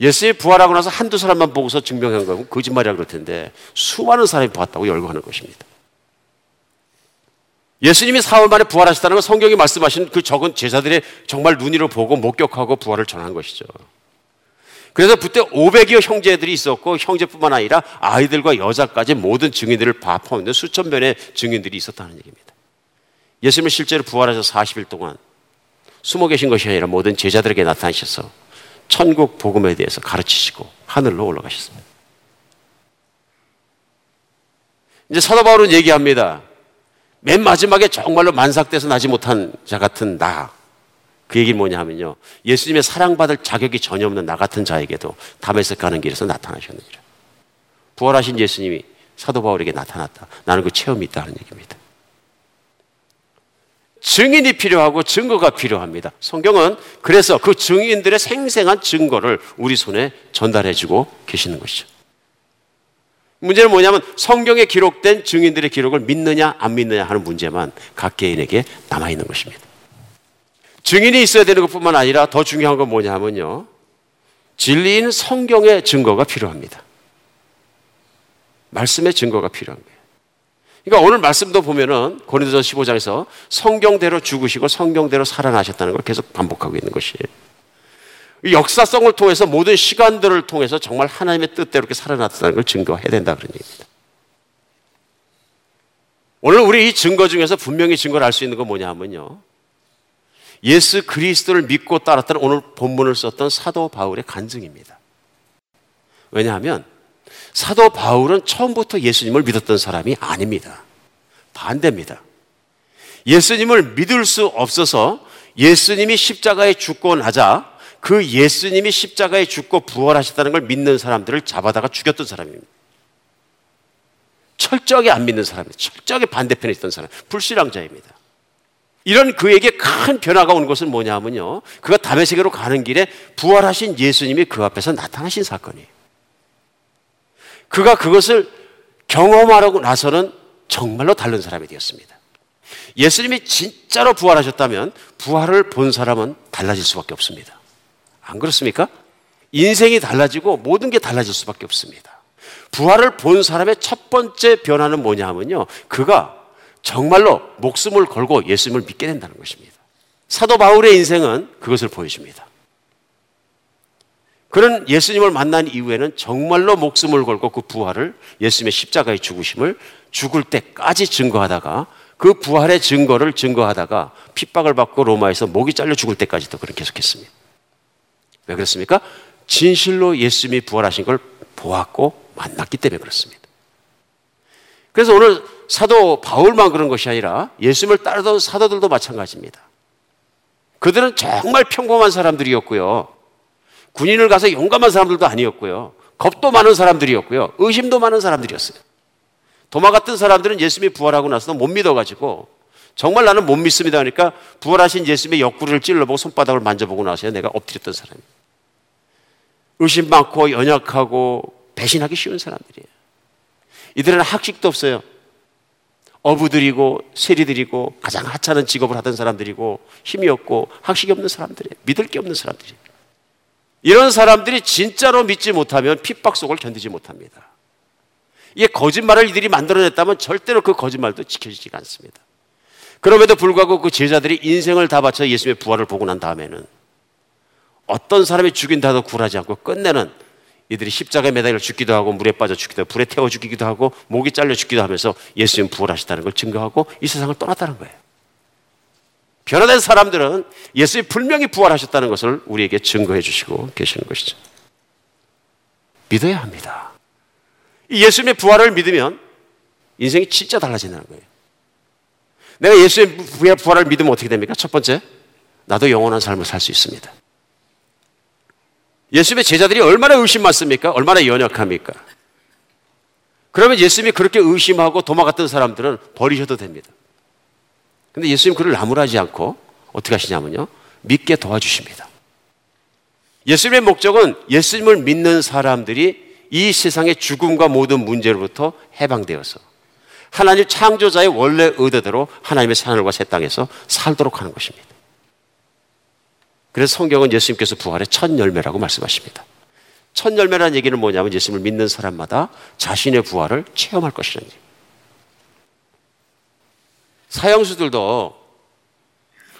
예수의 부활하고 나서 한두 사람만 보고서 증명한 거면 거짓말이라 그럴 텐데 수많은 사람이 봤다고 열거하는 것입니다. 예수님이 사흘 만에 부활하셨다는 건 성경이 말씀하신 그 적은 제자들의 정말 눈으로 보고 목격하고 부활을 전한 것이죠. 그래서 그때 500여 형제들이 있었고 형제뿐만 아니라 아이들과 여자까지 모든 증인들을 다 포함된 수천 명의 증인들이 있었다는 얘기입니다. 예수님은 실제로 부활하셔서 40일 동안 숨어 계신 것이 아니라 모든 제자들에게 나타나셔서 천국 복음에 대해서 가르치시고 하늘로 올라가셨습니다. 이제 사도 바울은 얘기합니다. 맨 마지막에 정말로 만삭돼서 나지 못한 자 같은 나. 그 얘기 뭐냐 하면요. 예수님의 사랑받을 자격이 전혀 없는 나 같은 자에게도 담에서 가는 길에서 나타나셨느니라. 부활하신 예수님이 사도 바울에게 나타났다. 나는 그 체험이 있다는 얘기입니다. 증인이 필요하고 증거가 필요합니다. 성경은 그래서 그 증인들의 생생한 증거를 우리 손에 전달해 주고 계시는 것이죠. 문제는 뭐냐면 성경에 기록된 증인들의 기록을 믿느냐 안 믿느냐 하는 문제만 각 개인에게 남아 있는 것입니다. 증인이 있어야 되는 것뿐만 아니라 더 중요한 건 뭐냐 하면요. 진리인 성경의 증거가 필요합니다. 말씀의 증거가 필요한 거예요. 그러니까 오늘 말씀도 보면은 고린도전 15장에서 성경대로 죽으시고 성경대로 살아나셨다는 걸 계속 반복하고 있는 것이에요. 역사성을 통해서 모든 시간들을 통해서 정말 하나님의 뜻대로 이렇게 살아났다는 걸 증거해야 된다 그런 얘기입니다. 오늘 우리 이 증거 중에서 분명히 증거를 알 수 있는 건 뭐냐 하면요. 예수 그리스도를 믿고 따랐다는 오늘 본문을 썼던 사도 바울의 간증입니다. 왜냐하면 사도 바울은 처음부터 예수님을 믿었던 사람이 아닙니다. 반대입니다. 예수님을 믿을 수 없어서 예수님이 십자가에 죽고 나자 그 예수님이 십자가에 죽고 부활하셨다는 걸 믿는 사람들을 잡아다가 죽였던 사람입니다. 철저하게 안 믿는 사람입니다. 철저하게 반대편에 있던 사람, 불신앙자입니다. 이런 그에게 큰 변화가 온 것은 뭐냐면요. 그가 담에색으로 가는 길에 부활하신 예수님이 그 앞에서 나타나신 사건이에요. 그가 그것을 경험하고 나서는 정말로 다른 사람이 되었습니다. 예수님이 진짜로 부활하셨다면 부활을 본 사람은 달라질 수밖에 없습니다. 안 그렇습니까? 인생이 달라지고 모든 게 달라질 수밖에 없습니다. 부활을 본 사람의 첫 번째 변화는 뭐냐 하면요. 그가 정말로 목숨을 걸고 예수님을 믿게 된다는 것입니다. 사도 바울의 인생은 그것을 보여줍니다. 그런 예수님을 만난 이후에는 정말로 목숨을 걸고 그 부활을 예수님의 십자가의 죽으심을 죽을 때까지 증거하다가 그 부활의 증거를 증거하다가 핍박을 받고 로마에서 목이 잘려 죽을 때까지도 그런 계속했습니다. 왜 그렇습니까? 진실로 예수님이 부활하신 걸 보았고 만났기 때문에 그렇습니다. 그래서 오늘 사도 바울만 그런 것이 아니라 예수님을 따르던 사도들도 마찬가지입니다. 그들은 정말 평범한 사람들이었고요. 군인을 가서 용감한 사람들도 아니었고요. 겁도 많은 사람들이었고요. 의심도 많은 사람들이었어요. 도마 같은 사람들은 예수님이 부활하고 나서도 못 믿어가지고 정말 나는 못 믿습니다. 그러니까 부활하신 예수님의 옆구리를 찔러보고 손바닥을 만져보고 나서야 내가 엎드렸던 사람이에요. 의심 많고 연약하고 배신하기 쉬운 사람들이에요. 이들은 학식도 없어요. 어부들이고 세리들이고 가장 하찮은 직업을 하던 사람들이고 힘이 없고 학식이 없는 사람들이에요. 믿을 게 없는 사람들이에요. 이런 사람들이 진짜로 믿지 못하면 핍박 속을 견디지 못합니다. 이게 거짓말을 이들이 만들어냈다면 절대로 그 거짓말도 지켜지지가 않습니다. 그럼에도 불구하고 그 제자들이 인생을 다 바쳐 예수님의 부활을 보고 난 다음에는 어떤 사람이 죽인다도 굴하지 않고 끝내는 이들이 십자가에 매달려 죽기도 하고 물에 빠져 죽기도 하고 불에 태워 죽기도 하고 목이 잘려 죽기도 하면서 예수님 부활하셨다는 걸 증거하고 이 세상을 떠났다는 거예요. 변화된 사람들은 예수님 분명히 부활하셨다는 것을 우리에게 증거해 주시고 계시는 것이죠. 믿어야 합니다. 예수님의 부활을 믿으면 인생이 진짜 달라진다는 거예요. 내가 예수님의 부활을 믿으면 어떻게 됩니까? 첫 번째, 나도 영원한 삶을 살 수 있습니다. 예수님의 제자들이 얼마나 의심 많습니까? 얼마나 연약합니까? 그러면 예수님이 그렇게 의심하고 같은 사람들은 버리셔도 됩니다. 근데 예수님 그를 나무라지 않고 어떻게 하시냐면요. 믿게 도와주십니다. 예수님의 목적은 예수님을 믿는 사람들이 이 세상의 죽음과 모든 문제로부터 해방되어서 하나님 창조자의 원래 의도대로 하나님의 하늘과 새 땅에서 살도록 하는 것입니다. 그래서 성경은 예수님께서 부활의 첫 열매라고 말씀하십니다. 첫 열매라는 얘기는 뭐냐면 예수님을 믿는 사람마다 자신의 부활을 체험할 것이라는 얘기. 사형수들도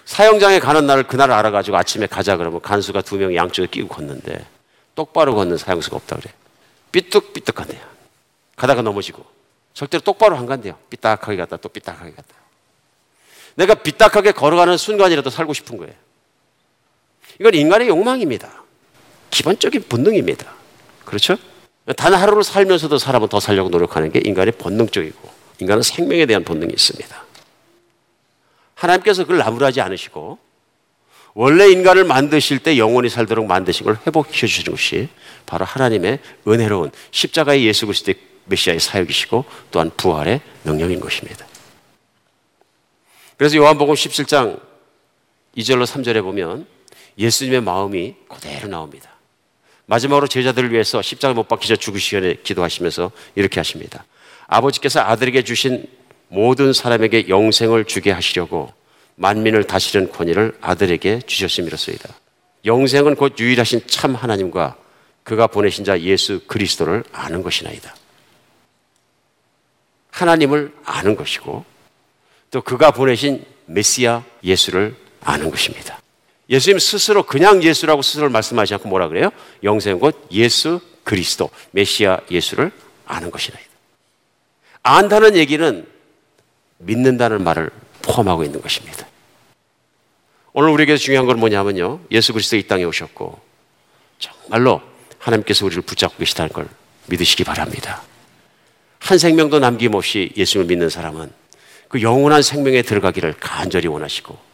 사형장에 가는 날을 그날 알아가지고 아침에 가자 그러면 간수가 두 명이 양쪽에 끼고 걷는데 똑바로 걷는 사형수가 없다 그래. 삐뚤삐뚤 간대요. 가다가 넘어지고 절대로 똑바로 안 간대요. 삐딱하게 갔다 또 삐딱하게 갔다. 내가 삐딱하게 걸어가는 순간이라도 살고 싶은 거예요. 이건 인간의 욕망입니다. 기본적인 본능입니다. 그렇죠? 단 하루를 살면서도 사람은 더 살려고 노력하는 게 인간의 본능적이고 인간은 생명에 대한 본능이 있습니다. 하나님께서 그걸 나무라지 않으시고 원래 인간을 만드실 때 영원히 살도록 만드신 걸 회복시켜 주시는 것이 바로 하나님의 은혜로운 십자가의 예수 그리스도의 메시아의 사역이시고 또한 부활의 능력인 것입니다. 그래서 요한복음 17장 2절로 3절에 보면 예수님의 마음이 그대로 나옵니다. 마지막으로 제자들을 위해서 십자가 못 박히셔 죽으시기 전에 기도하시면서 이렇게 하십니다. 아버지께서 아들에게 주신 모든 사람에게 영생을 주게 하시려고 만민을 다스리는 권위를 아들에게 주셨음이로소이다. 영생은 곧 유일하신 참 하나님과 그가 보내신 자 예수 그리스도를 아는 것이나이다. 하나님을 아는 것이고 또 그가 보내신 메시아 예수를 아는 것입니다. 예수님 스스로 그냥 예수라고 스스로 말씀하지 않고 뭐라 그래요? 영생 곧 예수 그리스도 메시아 예수를 아는 것이나이다. 안다는 얘기는 믿는다는 말을 포함하고 있는 것입니다. 오늘 우리에게 중요한 건 뭐냐면요. 예수 그리스도 이 땅에 오셨고 정말로 하나님께서 우리를 붙잡고 계시다는 걸 믿으시기 바랍니다. 한 생명도 남김없이 예수를 믿는 사람은 그 영원한 생명에 들어가기를 간절히 원하시고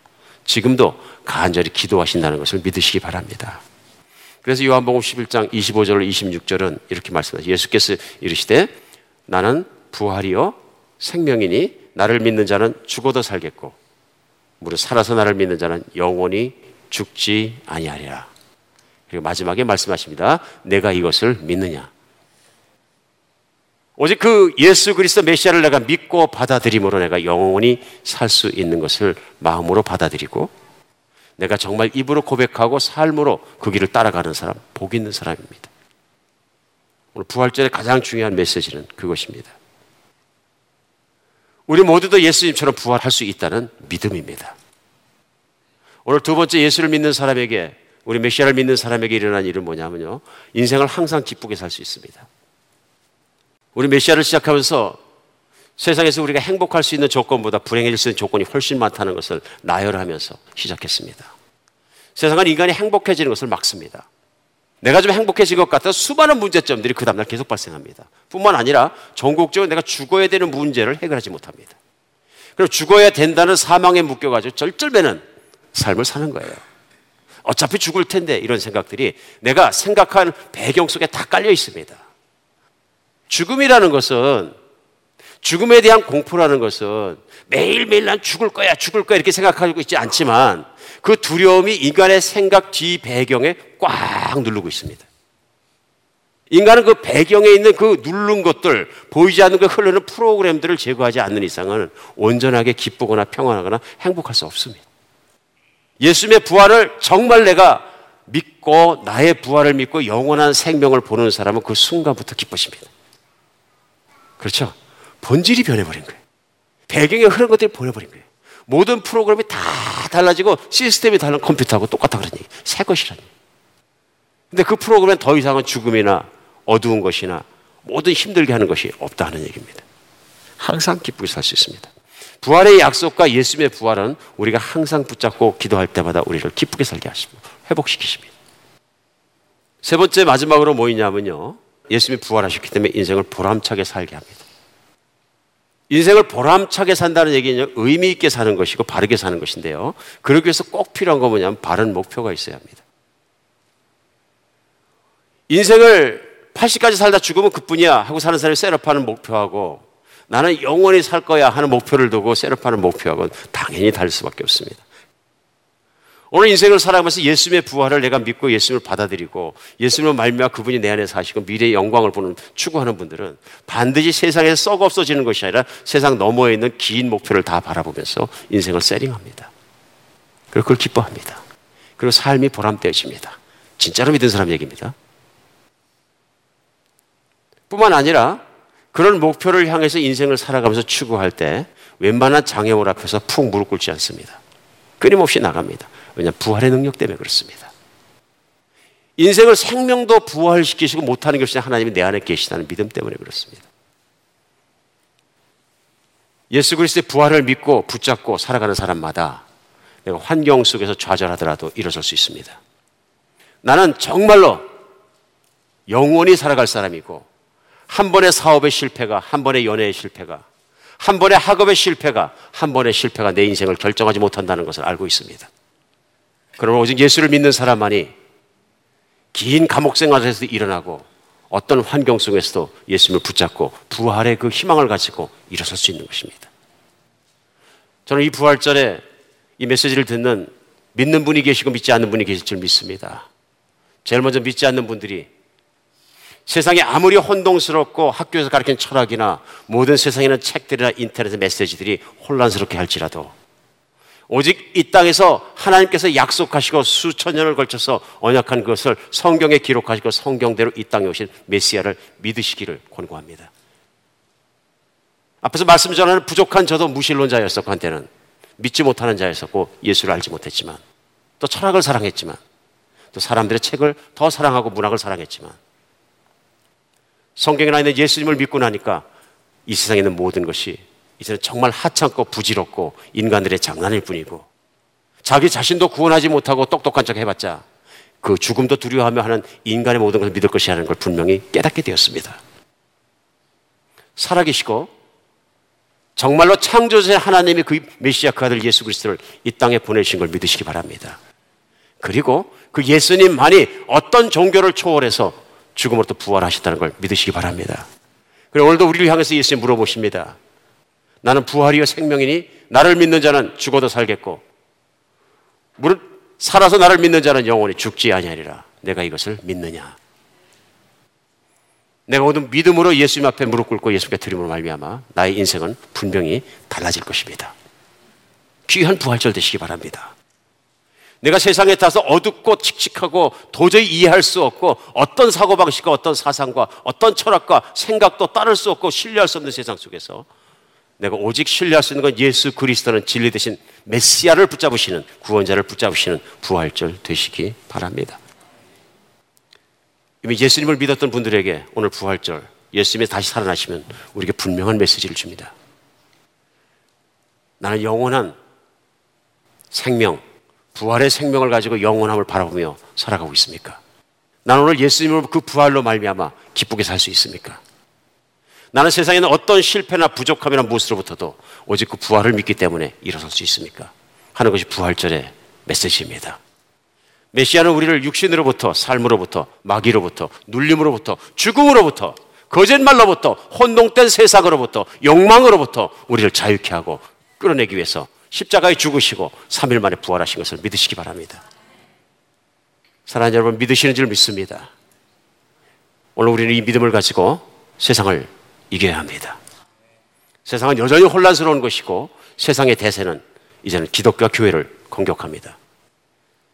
지금도 간절히 기도하신다는 것을 믿으시기 바랍니다. 그래서 요한복음 11장 25절 26절은 이렇게 말씀하세요. 예수께서 이르시되 나는 부활이요 생명이니 나를 믿는 자는 죽어도 살겠고 무릇 살아서 나를 믿는 자는 영원히 죽지 아니하리라. 그리고 마지막에 말씀하십니다. 내가 이것을 믿느냐? 오직 그 예수 그리스도 메시아를 내가 믿고 받아들임으로 내가 영원히 살 수 있는 것을 마음으로 받아들이고 내가 정말 입으로 고백하고 삶으로 그 길을 따라가는 사람, 복 있는 사람입니다. 오늘 부활절의 가장 중요한 메시지는 그것입니다. 우리 모두도 예수님처럼 부활할 수 있다는 믿음입니다. 오늘 두 번째 예수를 믿는 사람에게 우리 메시아를 믿는 사람에게 일어난 일은 뭐냐면요. 인생을 항상 기쁘게 살 수 있습니다. 우리 메시아를 시작하면서 세상에서 우리가 행복할 수 있는 조건보다 불행해질 수 있는 조건이 훨씬 많다는 것을 나열하면서 시작했습니다. 세상은 인간이 행복해지는 것을 막습니다. 내가 좀 행복해진 것 같아 수많은 문제점들이 그 다음날 계속 발생합니다. 뿐만 아니라 전국적으로 내가 죽어야 되는 문제를 해결하지 못합니다. 그럼 죽어야 된다는 사망에 묶여가지고 절절매는 삶을 사는 거예요. 어차피 죽을 텐데 이런 생각들이 내가 생각한 배경 속에 다 깔려 있습니다. 죽음이라는 것은 죽음에 대한 공포라는 것은 매일매일 난 죽을 거야, 죽을 거야 이렇게 생각하고 있지 않지만 그 두려움이 인간의 생각 뒤 배경에 꽉 누르고 있습니다. 인간은 그 배경에 있는 그 누른 것들, 보이지 않는 그 흐르는 프로그램들을 제거하지 않는 이상은 온전하게 기쁘거나 평안하거나 행복할 수 없습니다. 예수님의 부활을 정말 내가 믿고 나의 부활을 믿고 영원한 생명을 보는 사람은 그 순간부터 기뻐집니다. 그렇죠? 본질이 변해버린 거예요. 배경에 흐른 것들이 보여버린 거예요. 모든 프로그램이 다 달라지고 시스템이 다른 컴퓨터하고 똑같다 그런 얘기. 새 것이라니. 근데 그 프로그램은 더 이상은 죽음이나 어두운 것이나 모든 힘들게 하는 것이 없다는 얘기입니다. 항상 기쁘게 살 수 있습니다. 부활의 약속과 예수님의 부활은 우리가 항상 붙잡고 기도할 때마다 우리를 기쁘게 살게 하시고 회복시키십니다. 세 번째 마지막으로 뭐 있냐면요. 예수님이 부활하셨기 때문에 인생을 보람차게 살게 합니다. 인생을 보람차게 산다는 얘기는 의미 있게 사는 것이고 바르게 사는 것인데요. 그러기 위해서 꼭 필요한 건 뭐냐면 바른 목표가 있어야 합니다. 인생을 80까지 살다 죽으면 그뿐이야 하고 사는 사람이 셋업하는 목표하고 나는 영원히 살 거야 하는 목표를 두고 셋업하는 목표하고는 당연히 다를 수밖에 없습니다. 오늘 인생을 살아가면서 예수님의 부활을 내가 믿고 예수님을 받아들이고 예수님을 말미암아 그분이 내 안에 사시고 미래의 영광을 보는 추구하는 분들은 반드시 세상에 썩 없어지는 것이 아니라 세상 너머에 있는 긴 목표를 다 바라보면서 인생을 세링합니다. 그리고 그걸 기뻐합니다. 그리고 삶이 보람되어집니다. 진짜로 믿은 사람 얘기입니다. 뿐만 아니라 그런 목표를 향해서 인생을 살아가면서 추구할 때 웬만한 장애물 앞에서 푹 무릎 꿇지 않습니다. 끊임없이 나갑니다. 왜냐하면 부활의 능력 때문에 그렇습니다. 인생을 생명도 부활시키시고 못하는 것이 하나님이 내 안에 계시다는 믿음 때문에 그렇습니다. 예수 그리스도의 부활을 믿고 붙잡고 살아가는 사람마다 내가 환경 속에서 좌절하더라도 일어설 수 있습니다. 나는 정말로 영원히 살아갈 사람이고 한 번의 사업의 실패가 한 번의 연애의 실패가 한 번의 학업의 실패가 한 번의 실패가 내 인생을 결정하지 못한다는 것을 알고 있습니다. 그러나 오직 예수를 믿는 사람만이 긴 감옥 생활에서 일어나고 어떤 환경 속에서도 예수님을 붙잡고 부활의 그 희망을 가지고 일어설 수 있는 것입니다. 저는 이 부활절에 이 메시지를 듣는 믿는 분이 계시고 믿지 않는 분이 계실 줄 믿습니다. 제일 먼저 믿지 않는 분들이 세상에 아무리 혼동스럽고 학교에서 가르치는 철학이나 모든 세상에 있는 책들이나 인터넷의 메시지들이 혼란스럽게 할지라도 오직 이 땅에서 하나님께서 약속하시고 수천 년을 걸쳐서 언약한 것을 성경에 기록하시고 성경대로 이 땅에 오신 메시아를 믿으시기를 권고합니다. 앞에서 말씀 전하는 부족한 저도 무신론자였었고 한때는 믿지 못하는 자였었고 예수를 알지 못했지만 또 철학을 사랑했지만 또 사람들의 책을 더 사랑하고 문학을 사랑했지만 성경에 나 있는 예수님을 믿고 나니까 이 세상에 있는 모든 것이 이제는 정말 하찮고 부질없고 인간들의 장난일 뿐이고 자기 자신도 구원하지 못하고 똑똑한 척 해봤자 그 죽음도 두려워하며 하는 인간의 모든 것을 믿을 것이 라는 걸 분명히 깨닫게 되었습니다. 살아계시고 정말로 창조주의 하나님이 그 메시아 그 아들 예수 그리스도를 이 땅에 보내신 걸 믿으시기 바랍니다. 그리고 그 예수님만이 어떤 종교를 초월해서 죽음으로부터 부활하셨다는 걸 믿으시기 바랍니다. 그리고 오늘도 우리를 향해서 예수님 물어보십니다. 나는 부활이요 생명이니 나를 믿는 자는 죽어도 살겠고 무릇 살아서 나를 믿는 자는 영원히 죽지 아니하리라. 내가 이것을 믿느냐? 내가 모든 믿음으로 예수님 앞에 무릎 꿇고 예수께 드림으로 말미암아 나의 인생은 분명히 달라질 것입니다. 귀한 부활절 되시기 바랍니다. 내가 세상에 타서 어둡고 칙칙하고 도저히 이해할 수 없고 어떤 사고방식과 어떤 사상과 어떤 철학과 생각도 따를 수 없고 신뢰할 수 없는 세상 속에서 내가 오직 신뢰할 수 있는 건 예수 그리스도는 진리 대신 메시아를 붙잡으시는 구원자를 붙잡으시는 부활절 되시기 바랍니다. 이미 예수님을 믿었던 분들에게 오늘 부활절 예수님이 다시 살아나시면 우리에게 분명한 메시지를 줍니다. 나는 영원한 생명, 부활의 생명을 가지고 영원함을 바라보며 살아가고 있습니까? 나는 오늘 예수님으로 그 부활로 말미암아 기쁘게 살 수 있습니까? 나는 세상에는 어떤 실패나 부족함이나 무엇으로부터도 오직 그 부활을 믿기 때문에 일어설 수 있습니까? 하는 것이 부활절의 메시지입니다. 메시아는 우리를 육신으로부터 삶으로부터 마귀로부터 눌림으로부터 죽음으로부터 거짓말로부터 혼동된 세상으로부터 욕망으로부터 우리를 자유케 하고 끌어내기 위해서 십자가에 죽으시고 3일 만에 부활하신 것을 믿으시기 바랍니다. 사랑하는 여러분 믿으시는 줄 믿습니다. 오늘 우리는 이 믿음을 가지고 세상을 이겨야 합니다. 세상은 여전히 혼란스러운 것이고 세상의 대세는 이제는 기독교 교회를 공격합니다.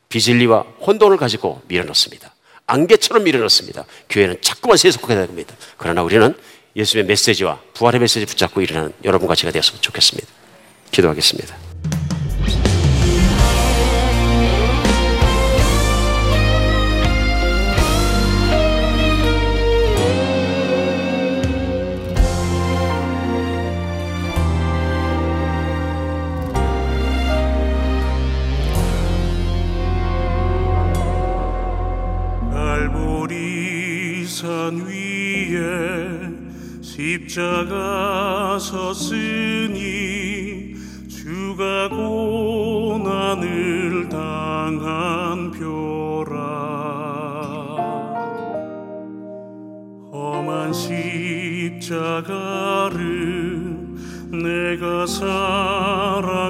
비진리와 혼돈을 가지고 밀어넣습니다. 안개처럼 밀어넣습니다. 교회는 자꾸만 세속화되야 됩니다. 그러나 우리는 예수의 메시지와 부활의 메시지 붙잡고 일어나는 여러분과 제가 되었으면 좋겠습니다. 기도하겠습니다. 십자가 섰으니 주가 고난을 당한 표라. 험한 십자가를 내가 사랑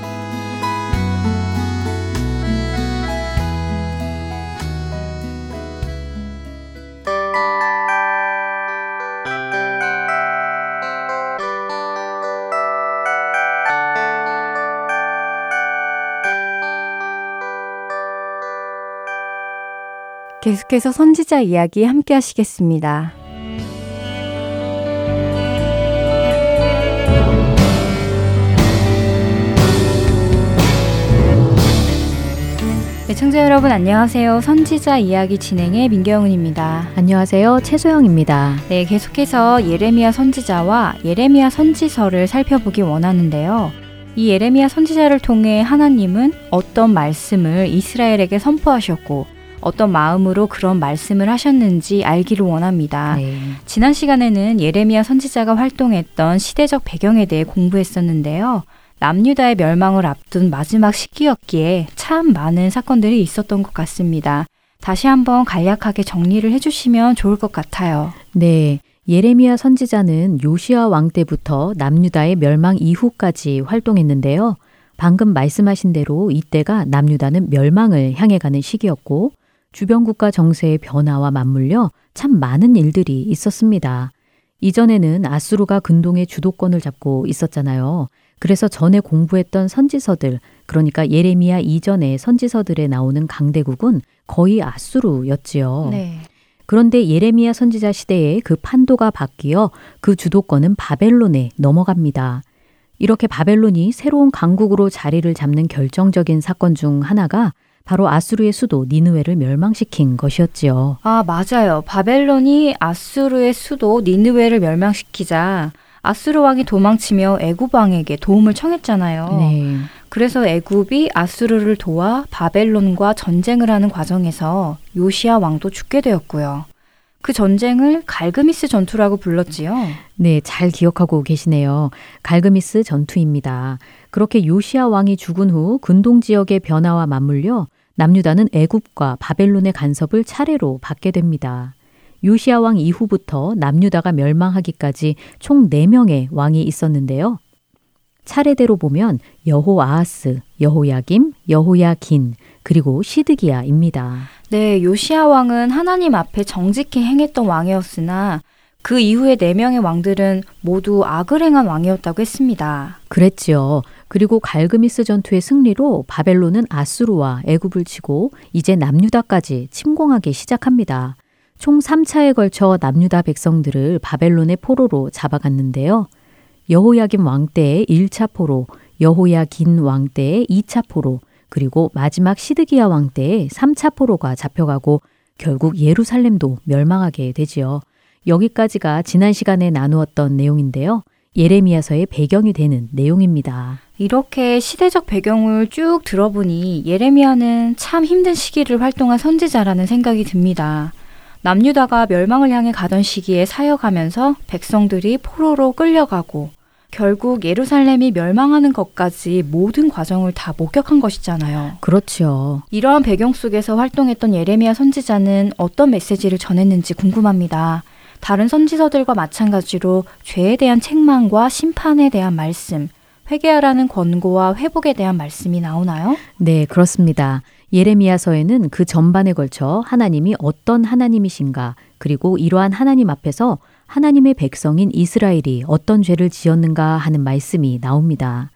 계속해서 선지자 이야기 함께 하시겠습니다. 네, 청자 여러분 안녕하세요. 선지자 이야기 진행의 민경훈입니다. 안녕하세요. 최소영입니다. 네, 계속해서 예레미야 선지자와 예레미야 선지서를 살펴보기 원하는데요. 이 예레미야 선지자를 통해 하나님은 어떤 말씀을 이스라엘에게 선포하셨고 어떤 마음으로 그런 말씀을 하셨는지 알기를 원합니다. 네. 지난 시간에는 예레미야 선지자가 활동했던 시대적 배경에 대해 공부했었는데요. 남유다의 멸망을 앞둔 마지막 시기였기에 참 많은 사건들이 있었던 것 같습니다. 다시 한번 간략하게 정리를 해주시면 좋을 것 같아요. 네. 예레미야 선지자는 요시아 왕 때부터 남유다의 멸망 이후까지 활동했는데요. 방금 말씀하신 대로 이때가 남유다는 멸망을 향해 가는 시기였고 주변 국가 정세의 변화와 맞물려 참 많은 일들이 있었습니다. 이전에는 아수르가 근동의 주도권을 잡고 있었잖아요. 그래서 전에 공부했던 선지서들, 그러니까 예레미야 이전의 선지서들에 나오는 강대국은 거의 아수르였지요. 네. 그런데 예레미야 선지자 시대에 그 판도가 바뀌어 그 주도권은 바벨론에 넘어갑니다. 이렇게 바벨론이 새로운 강국으로 자리를 잡는 결정적인 사건 중 하나가 바로 아수르의 수도 니느웨를 멸망시킨 것이었지요. 아, 맞아요. 바벨론이 아수르의 수도 니느웨를 멸망시키자 아수르 왕이 도망치며 애굽 왕에게 도움을 청했잖아요. 네. 그래서 애굽이 아수르를 도와 바벨론과 전쟁을 하는 과정에서 요시아 왕도 죽게 되었고요. 그 전쟁을 갈그미스 전투라고 불렀지요. 네, 잘 기억하고 계시네요. 갈그미스 전투입니다. 그렇게 요시아 왕이 죽은 후 근동 지역의 변화와 맞물려 남유다는 애굽과 바벨론의 간섭을 차례로 받게 됩니다. 요시아 왕 이후부터 남유다가 멸망하기까지 총 4명의 왕이 있었는데요. 차례대로 보면 여호아하스, 여호야김, 여호야긴, 그리고 시드기야입니다. 네, 요시아 왕은 하나님 앞에 정직히 행했던 왕이었으나 그 이후에 네 명의 왕들은 모두 악을 행한 왕이었다고 했습니다. 그랬지요. 그리고 갈그미스 전투의 승리로 바벨론은 아수르와 애굽을 치고 이제 남유다까지 침공하기 시작합니다. 총 3차에 걸쳐 남유다 백성들을 바벨론의 포로로 잡아갔는데요. 여호야김 왕 때의 1차 포로, 여호야긴 왕 때의 2차 포로, 그리고 마지막 시드기야 왕 때의 3차 포로가 잡혀가고 결국 예루살렘도 멸망하게 되지요. 여기까지가 지난 시간에 나누었던 내용인데요. 예레미야서의 배경이 되는 내용입니다. 이렇게 시대적 배경을 쭉 들어보니 예레미야는 참 힘든 시기를 활동한 선지자라는 생각이 듭니다. 남유다가 멸망을 향해 가던 시기에 사역하면서 백성들이 포로로 끌려가고 결국 예루살렘이 멸망하는 것까지 모든 과정을 다 목격한 것이잖아요. 그렇죠. 이러한 배경 속에서 활동했던 예레미야 선지자는 어떤 메시지를 전했는지 궁금합니다. 다른 선지서들과 마찬가지로 죄에 대한 책망과 심판에 대한 말씀, 회개하라는 권고와 회복에 대한 말씀이 나오나요? 네, 그렇습니다. 예레미야서에는 그 전반에 걸쳐 하나님이 어떤 하나님이신가, 그리고 이러한 하나님 앞에서 하나님의 백성인 이스라엘이 어떤 죄를 지었는가 하는 말씀이 나옵니다.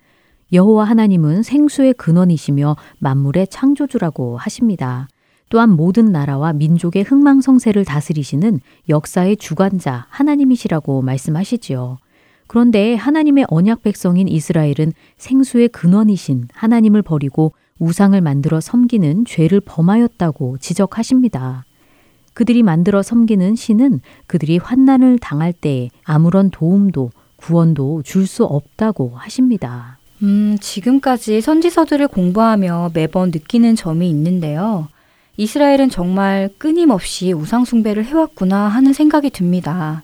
여호와 하나님은 생수의 근원이시며 만물의 창조주라고 하십니다. 또한 모든 나라와 민족의 흥망성쇠를 다스리시는 역사의 주관자 하나님이시라고 말씀하시지요. 그런데 하나님의 언약 백성인 이스라엘은 생수의 근원이신 하나님을 버리고 우상을 만들어 섬기는 죄를 범하였다고 지적하십니다. 그들이 만들어 섬기는 신은 그들이 환난을 당할 때에 아무런 도움도 구원도 줄 수 없다고 하십니다. 음, 지금까지 선지서들을 공부하며 매번 느끼는 점이 있는데요. 이스라엘은 정말 끊임없이 우상숭배를 해왔구나 하는 생각이 듭니다.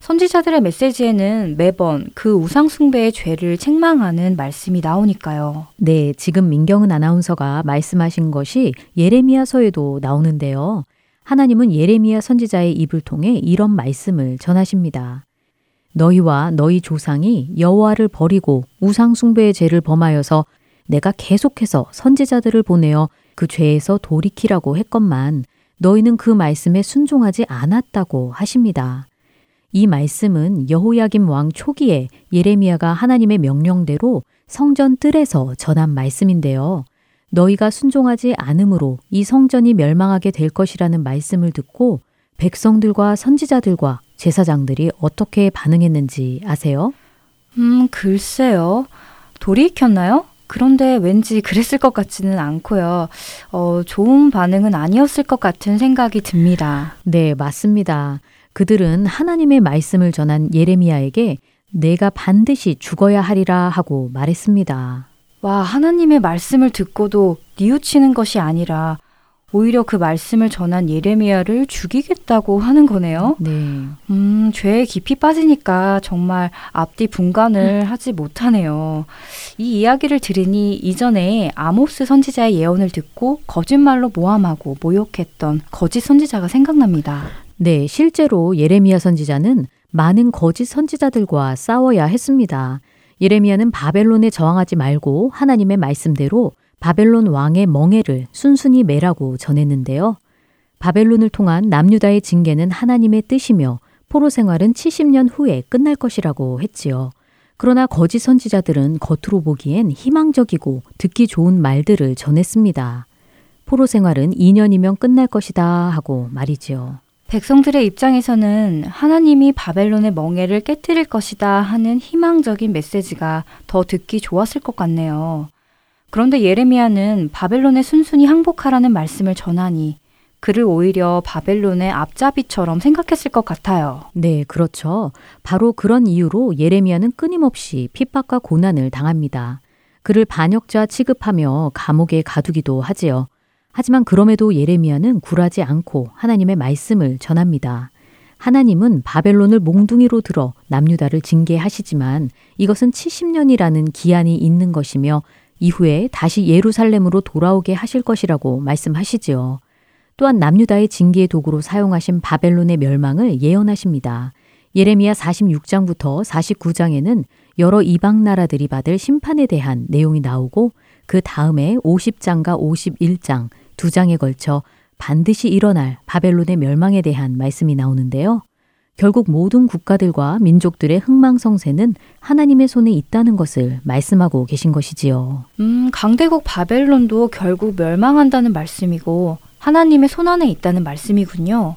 선지자들의 메시지에는 매번 그 우상숭배의 죄를 책망하는 말씀이 나오니까요. 네, 지금 민경은 아나운서가 말씀하신 것이 예레미야서에도 나오는데요. 하나님은 예레미야 선지자의 입을 통해 이런 말씀을 전하십니다. 너희와 너희 조상이 여호와를 버리고 우상 숭배의 죄를 범하여서 내가 계속해서 선지자들을 보내어 그 죄에서 돌이키라고 했건만 너희는 그 말씀에 순종하지 않았다고 하십니다. 이 말씀은 여호야김 왕 초기에 예레미야가 하나님의 명령대로 성전 뜰에서 전한 말씀인데요. 너희가 순종하지 않으므로 이 성전이 멸망하게 될 것이라는 말씀을 듣고 백성들과 선지자들과 제사장들이 어떻게 반응했는지 아세요? 음, 글쎄요. 돌이 익혔나요? 그런데 왠지 그랬을 것 같지는 않고요. 어, 좋은 반응은 아니었을 것 같은 생각이 듭니다. 네, 맞습니다. 그들은 하나님의 말씀을 전한 예레미야에게 내가 반드시 죽어야 하리라 하고 말했습니다. 와, 하나님의 말씀을 듣고도 뉘우치는 것이 아니라 오히려 그 말씀을 전한 예레미야를 죽이겠다고 하는 거네요. 네. 음, 죄에 깊이 빠지니까 정말 앞뒤 분간을 하지 못하네요. 이 이야기를 들으니 이전에 아모스 선지자의 예언을 듣고 거짓말로 모함하고 모욕했던 거짓 선지자가 생각납니다. 네, 실제로 예레미야 선지자는 많은 거짓 선지자들과 싸워야 했습니다. 예레미야는 바벨론에 저항하지 말고 하나님의 말씀대로 바벨론 왕의 멍해를 순순히 매라고 전했는데요. 바벨론을 통한 남유다의 징계는 하나님의 뜻이며 포로 생활은 70년 후에 끝날 것이라고 했지요. 그러나 거짓 선지자들은 겉으로 보기엔 희망적이고 듣기 좋은 말들을 전했습니다. 포로 생활은 2년이면 끝날 것이다 하고 말이지요. 백성들의 입장에서는 하나님이 바벨론의 멍해를 깨뜨릴 것이다 하는 희망적인 메시지가 더 듣기 좋았을 것 같네요. 그런데 예레미야는 바벨론에 순순히 항복하라는 말씀을 전하니 그를 오히려 바벨론의 앞잡이처럼 생각했을 것 같아요. 네, 그렇죠. 바로 그런 이유로 예레미야는 끊임없이 핍박과 고난을 당합니다. 그를 반역자 취급하며 감옥에 가두기도 하지요. 하지만 그럼에도 예레미야는 굴하지 않고 하나님의 말씀을 전합니다. 하나님은 바벨론을 몽둥이로 들어 남유다를 징계하시지만 이것은 70년이라는 기한이 있는 것이며 이후에 다시 예루살렘으로 돌아오게 하실 것이라고 말씀하시지요. 또한 남유다의 징계의 도구로 사용하신 바벨론의 멸망을 예언하십니다. 예레미야 46장부터 49장에는 여러 이방 나라들이 받을 심판에 대한 내용이 나오고 그 다음에 50장과 51장 두 장에 걸쳐 반드시 일어날 바벨론의 멸망에 대한 말씀이 나오는데요. 결국 모든 국가들과 민족들의 흥망성쇠는 하나님의 손에 있다는 것을 말씀하고 계신 것이지요. 음, 강대국 바벨론도 결국 멸망한다는 말씀이고 하나님의 손 안에 있다는 말씀이군요.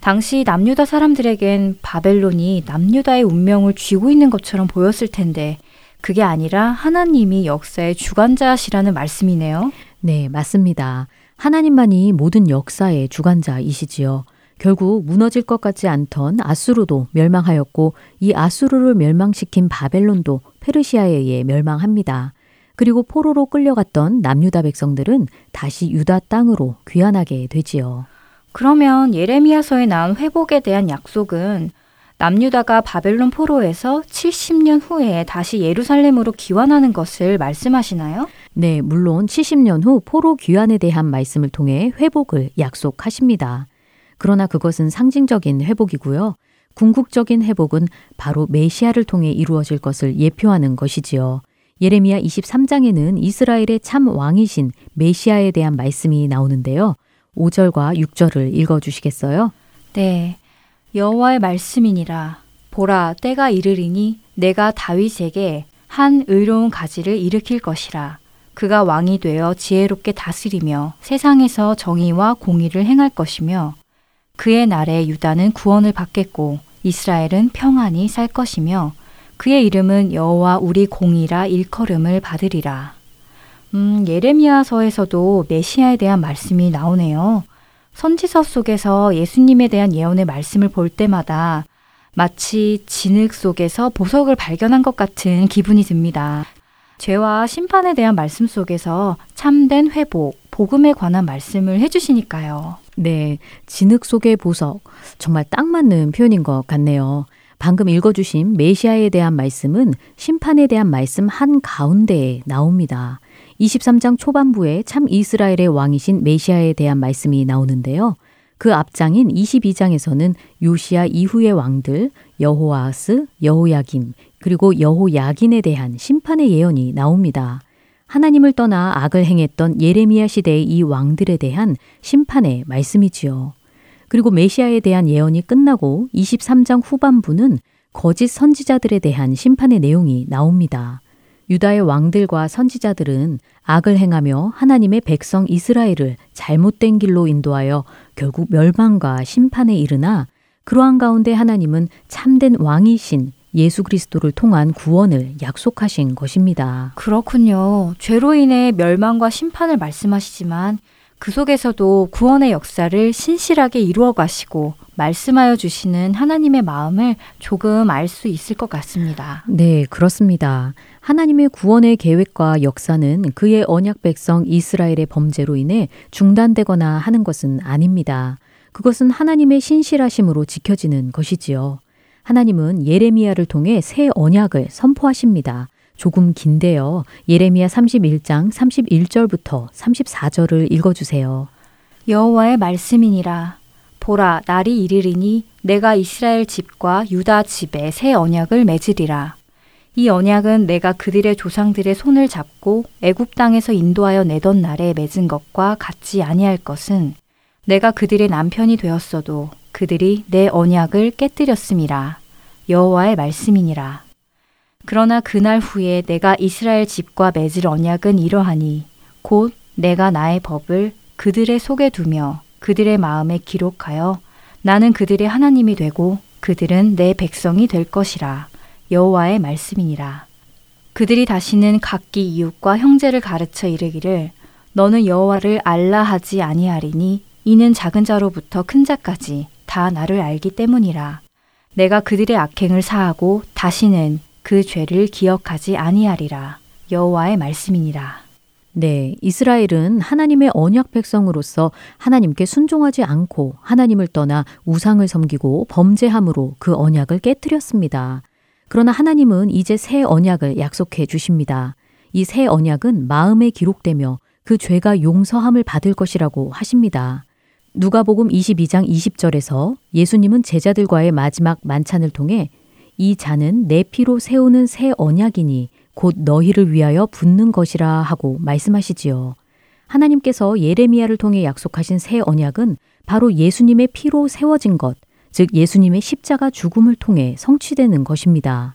당시 남유다 사람들에겐 바벨론이 남유다의 운명을 쥐고 있는 것처럼 보였을 텐데 그게 아니라 하나님이 역사의 주관자시라는 말씀이네요. 네, 맞습니다. 하나님만이 모든 역사의 주관자이시지요. 결국 무너질 것 같지 않던 아수르도 멸망하였고 이 아수르를 멸망시킨 바벨론도 페르시아에 의해 멸망합니다. 그리고 포로로 끌려갔던 남유다 백성들은 다시 유다 땅으로 귀환하게 되지요. 그러면 예레미야서에 나온 회복에 대한 약속은 남유다가 바벨론 포로에서 70년 후에 다시 예루살렘으로 귀환하는 것을 말씀하시나요? 네, 물론 70년 후 포로 귀환에 대한 말씀을 통해 회복을 약속하십니다. 그러나 그것은 상징적인 회복이고요. 궁극적인 회복은 바로 메시아를 통해 이루어질 것을 예표하는 것이지요. 예레미야 23장에는 이스라엘의 참 왕이신 메시아에 대한 말씀이 나오는데요. 5절과 6절을 읽어 주시겠어요? 네. 여호와의 말씀이니라 보라 때가 이르리니 내가 다윗에게 한 의로운 가지를 일으킬 것이라 그가 왕이 되어 지혜롭게 다스리며 세상에서 정의와 공의를 행할 것이며 그의 날에 유다는 구원을 받겠고 이스라엘은 평안히 살 것이며 그의 이름은 여호와 우리 공이라 일컬음을 받으리라. 음, 예레미야서에서도 메시아에 대한 말씀이 나오네요. 선지서 속에서 예수님에 대한 예언의 말씀을 볼 때마다 마치 진흙 속에서 보석을 발견한 것 같은 기분이 듭니다. 죄와 심판에 대한 말씀 속에서 참된 회복, 복음에 관한 말씀을 해주시니까요. 네, 진흙 속의 보석. 정말 딱 맞는 표현인 것 같네요. 방금 읽어주신 메시아에 대한 말씀은 심판에 대한 말씀 한 가운데에 나옵니다. 23장 초반부에 참 이스라엘의 왕이신 메시아에 대한 말씀이 나오는데요. 그 앞장인 22장에서는 요시아 이후의 왕들 여호아스, 여호야김, 그리고 여호야긴에 대한 심판의 예언이 나옵니다. 하나님을 떠나 악을 행했던 예레미야 시대의 이 왕들에 대한 심판의 말씀이지요. 그리고 메시아에 대한 예언이 끝나고 23장 후반부는 거짓 선지자들에 대한 심판의 내용이 나옵니다. 유다의 왕들과 선지자들은 악을 행하며 하나님의 백성 이스라엘을 잘못된 길로 인도하여 결국 멸망과 심판에 이르나 그러한 가운데 하나님은 참된 왕이신 예수 그리스도를 통한 구원을 약속하신 것입니다. 그렇군요. 죄로 인해 멸망과 심판을 말씀하시지만 그 속에서도 구원의 역사를 신실하게 이루어 가시고 말씀하여 주시는 하나님의 마음을 조금 알 수 있을 것 같습니다. 네, 그렇습니다. 하나님의 구원의 계획과 역사는 그의 언약 백성 이스라엘의 범죄로 인해 중단되거나 하는 것은 아닙니다. 그것은 하나님의 신실하심으로 지켜지는 것이지요. 하나님은 예레미야를 통해 새 언약을 선포하십니다. 조금 긴데요. 예레미야 31장 31절부터 34절을 읽어 주세요. 여호와의 말씀이니라. 보라, 날이 이르리니 내가 이스라엘 집과 유다 집에 새 언약을 맺으리라. 이 언약은 내가 그들의 조상들의 손을 잡고 애굽 땅에서 인도하여 내던 날에 맺은 것과 같지 아니할 것은 내가 그들의 남편이 되었어도 그들이 내 언약을 깨뜨렸음이라. 여호와의 말씀이니라. 그러나 그날 후에 내가 이스라엘 집과 맺을 언약은 이러하니 곧 내가 나의 법을 그들의 속에 두며 그들의 마음에 기록하여 나는 그들의 하나님이 되고 그들은 내 백성이 될 것이라 여호와의 말씀이니라. 그들이 다시는 각기 이웃과 형제를 가르쳐 이르기를 너는 여호와를 알라 하지 아니하리니 이는 작은 자로부터 큰 자까지 다 나를 알기 때문이라. 내가 그들의 악행을 사하고 다시는 그 죄를 기억하지 아니하리라. 여호와의 말씀이니라. 네, 이스라엘은 하나님의 언약 백성으로서 하나님께 순종하지 않고 하나님을 떠나 우상을 섬기고 범죄함으로 그 언약을 깨뜨렸습니다. 그러나 하나님은 이제 새 언약을 약속해 주십니다. 이 새 언약은 마음에 기록되며 그 죄가 용서함을 받을 것이라고 하십니다. 누가복음 22장 20절에서 예수님은 제자들과의 마지막 만찬을 통해 이 잔은 내 피로 세우는 새 언약이니 곧 너희를 위하여 붓는 것이라 하고 말씀하시지요. 하나님께서 예레미야를 통해 약속하신 새 언약은 바로 예수님의 피로 세워진 것, 즉 예수님의 십자가 죽음을 통해 성취되는 것입니다.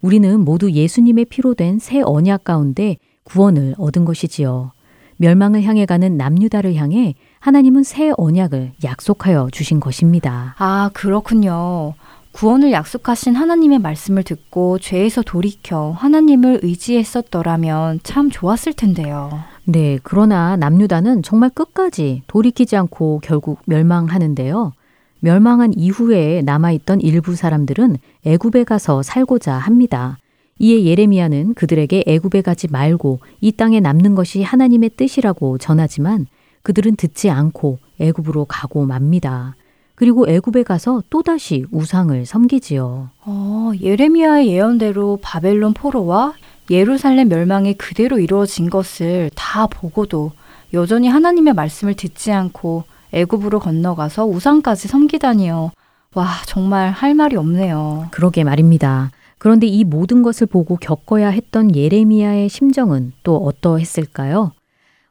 우리는 모두 예수님의 피로 된 새 언약 가운데 구원을 얻은 것이지요. 멸망을 향해 가는 남유다를 향해 하나님은 새 언약을 약속하여 주신 것입니다. 아, 그렇군요. 구원을 약속하신 하나님의 말씀을 듣고 죄에서 돌이켜 하나님을 의지했었더라면 참 좋았을 텐데요. 네, 그러나 남유다는 정말 끝까지 돌이키지 않고 결국 멸망하는데요. 멸망한 이후에 남아있던 일부 사람들은 애굽에 가서 살고자 합니다. 이에 예레미야는 그들에게 애굽에 가지 말고 이 땅에 남는 것이 하나님의 뜻이라고 전하지만 그들은 듣지 않고 애굽으로 가고 맙니다. 그리고 애굽에 가서 또다시 우상을 섬기지요. 어, 예레미야의 예언대로 바벨론 포로와 예루살렘 멸망이 그대로 이루어진 것을 다 보고도 여전히 하나님의 말씀을 듣지 않고 애굽으로 건너가서 우상까지 섬기다니요. 와, 정말 할 말이 없네요. 그러게 말입니다. 그런데 이 모든 것을 보고 겪어야 했던 예레미야의 심정은 또 어떠했을까요?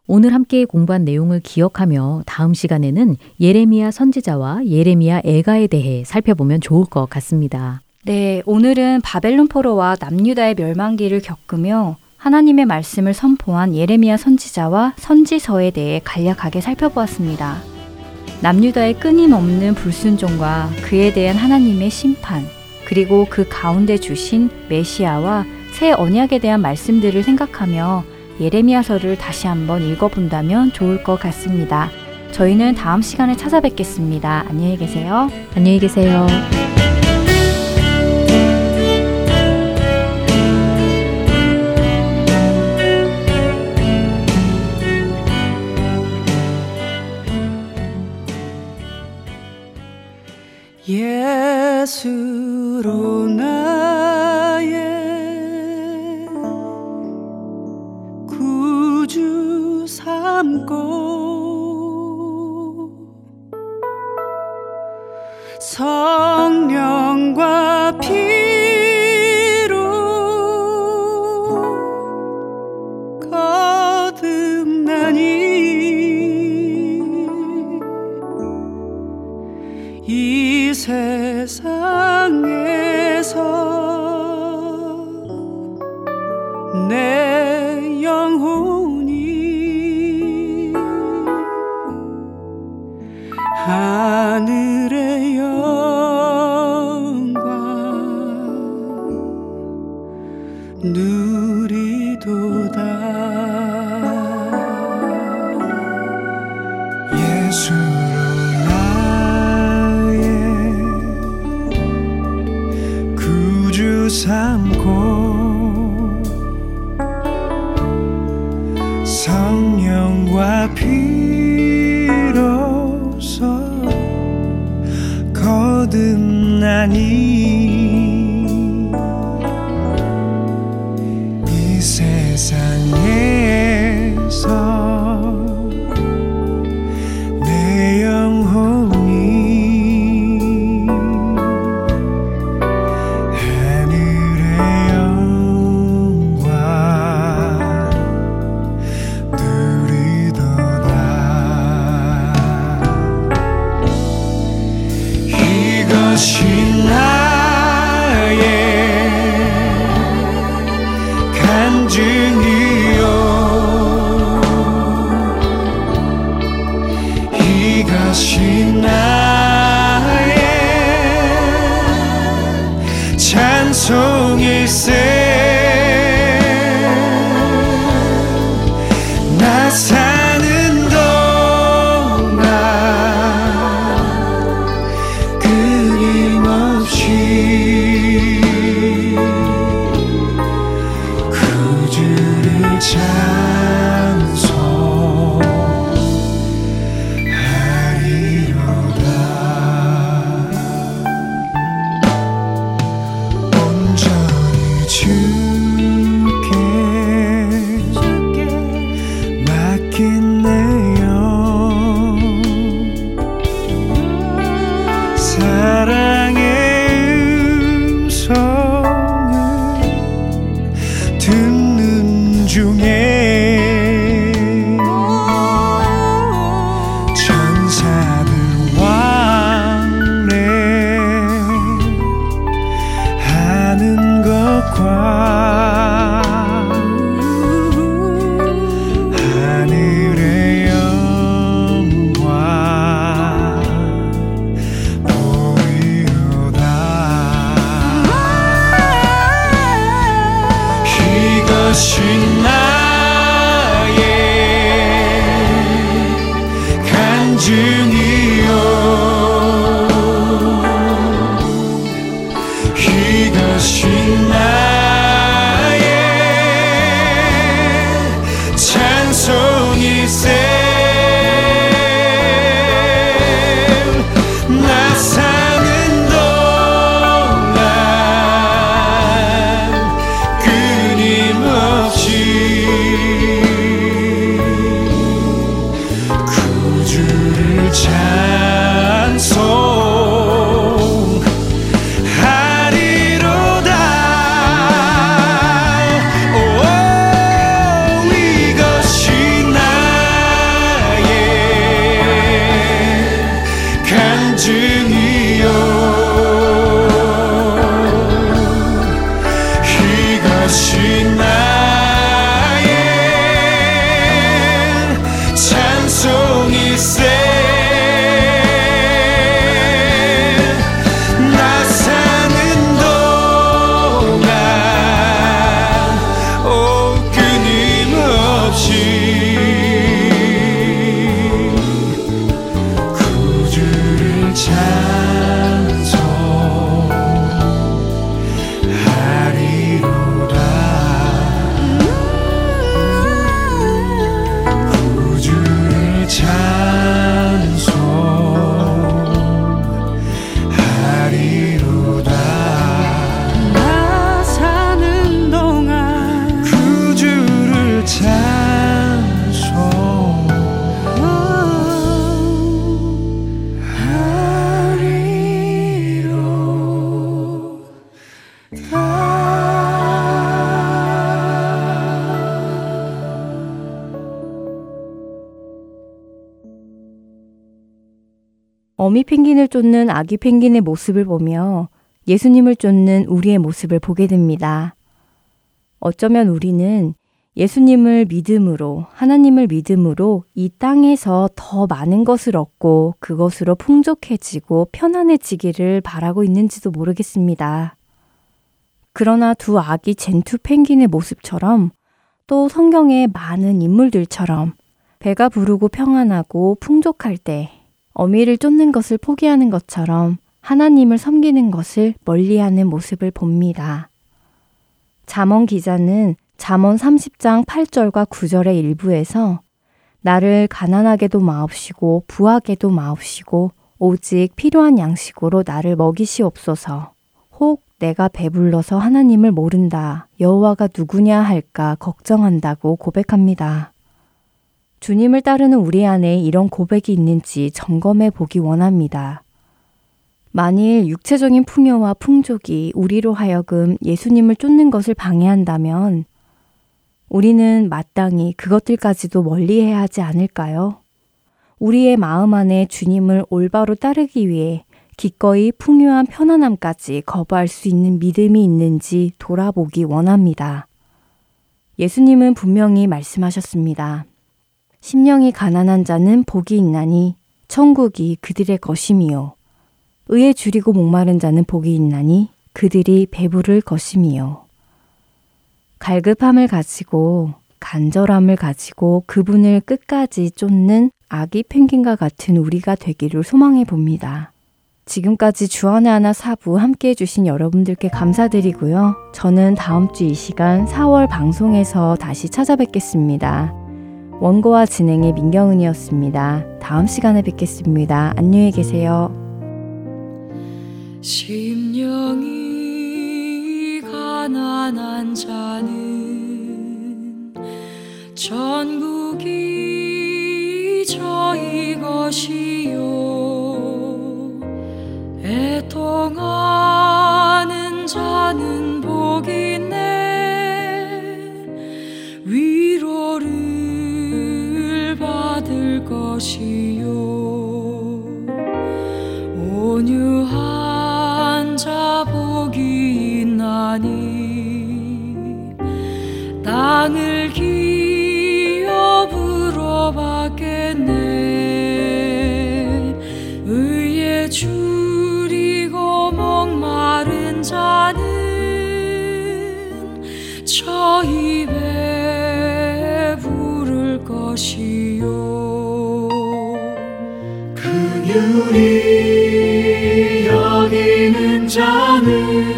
오늘 함께 공부한 내용을 기억하며 다음 시간에는 예레미야 선지자와 예레미야 애가에 대해 살펴보면 좋을 것 같습니다. 네, 오늘은 바벨론 포로와 남유다의 멸망기를 겪으며 하나님의 말씀을 선포한 예레미야 선지자와 선지서에 대해 간략하게 살펴보았습니다. 남유다의 끊임없는 불순종과 그에 대한 하나님의 심판, 그리고 그 가운데 주신 메시아와 새 언약에 대한 말씀들을 생각하며 예레미야서를 다시 한번 읽어본다면 좋을 것 같습니다. 저희는 다음 시간에 찾아뵙겠습니다. 안녕히 계세요. 안녕히 계세요. 스스로 나의 구주 삼고 서 내 어미 펭귄을 쫓는 아기 펭귄의 모습을 보며 예수님을 쫓는 우리의 모습을 보게 됩니다. 어쩌면 우리는 예수님을 믿음으로, 하나님을 믿음으로 이 땅에서 더 많은 것을 얻고 그것으로 풍족해지고 편안해지기를 바라고 있는지도 모르겠습니다. 그러나 두 아기 젠투 펭귄의 모습처럼 또 성경의 많은 인물들처럼 배가 부르고 평안하고 풍족할 때 어미를 쫓는 것을 포기하는 것처럼 하나님을 섬기는 것을 멀리하는 모습을 봅니다. 잠언 기자는 잠언 30장 8절과 9절의 일부에서 나를 가난하게도 마옵시고 부하게도 마옵시고 오직 필요한 양식으로 나를 먹이시옵소서. 혹 내가 배불러서 하나님을 모른다. 여호와가 누구냐 할까 걱정한다고 고백합니다. 주님을 따르는 우리 안에 이런 고백이 있는지 점검해 보기 원합니다. 만일 육체적인 풍요와 풍족이 우리로 하여금 예수님을 쫓는 것을 방해한다면 우리는 마땅히 그것들까지도 멀리 해야 하지 않을까요? 우리의 마음 안에 주님을 올바로 따르기 위해 기꺼이 풍요한 편안함까지 거부할 수 있는 믿음이 있는지 돌아보기 원합니다. 예수님은 분명히 말씀하셨습니다. 심령이 가난한 자는 복이 있나니 천국이 그들의 것임이요. 의에 줄이고 목마른 자는 복이 있나니 그들이 배부를 것임이요. 갈급함을 가지고 간절함을 가지고 그분을 끝까지 쫓는 아기 펭귄과 같은 우리가 되기를 소망해 봅니다. 지금까지 주안의 하나 사부 함께 해주신 여러분들께 감사드리고요. 저는 다음 주 이 시간 4월 방송에서 다시 찾아뵙겠습니다. 원고와 진행의 민경은이었습니다. 다음 시간에 뵙겠습니다. 안녕히 계세요. 심령이 가난한 자는 전국이 저희 것이요 애통하는 자는 복이 네 위로를 받을 것이요. 온유한 자 복이 있나니 땅을 기업으로 받겠네. 의에 줄이고 목마른 자는 배 부를 것이요 긍휼히 여기는 자는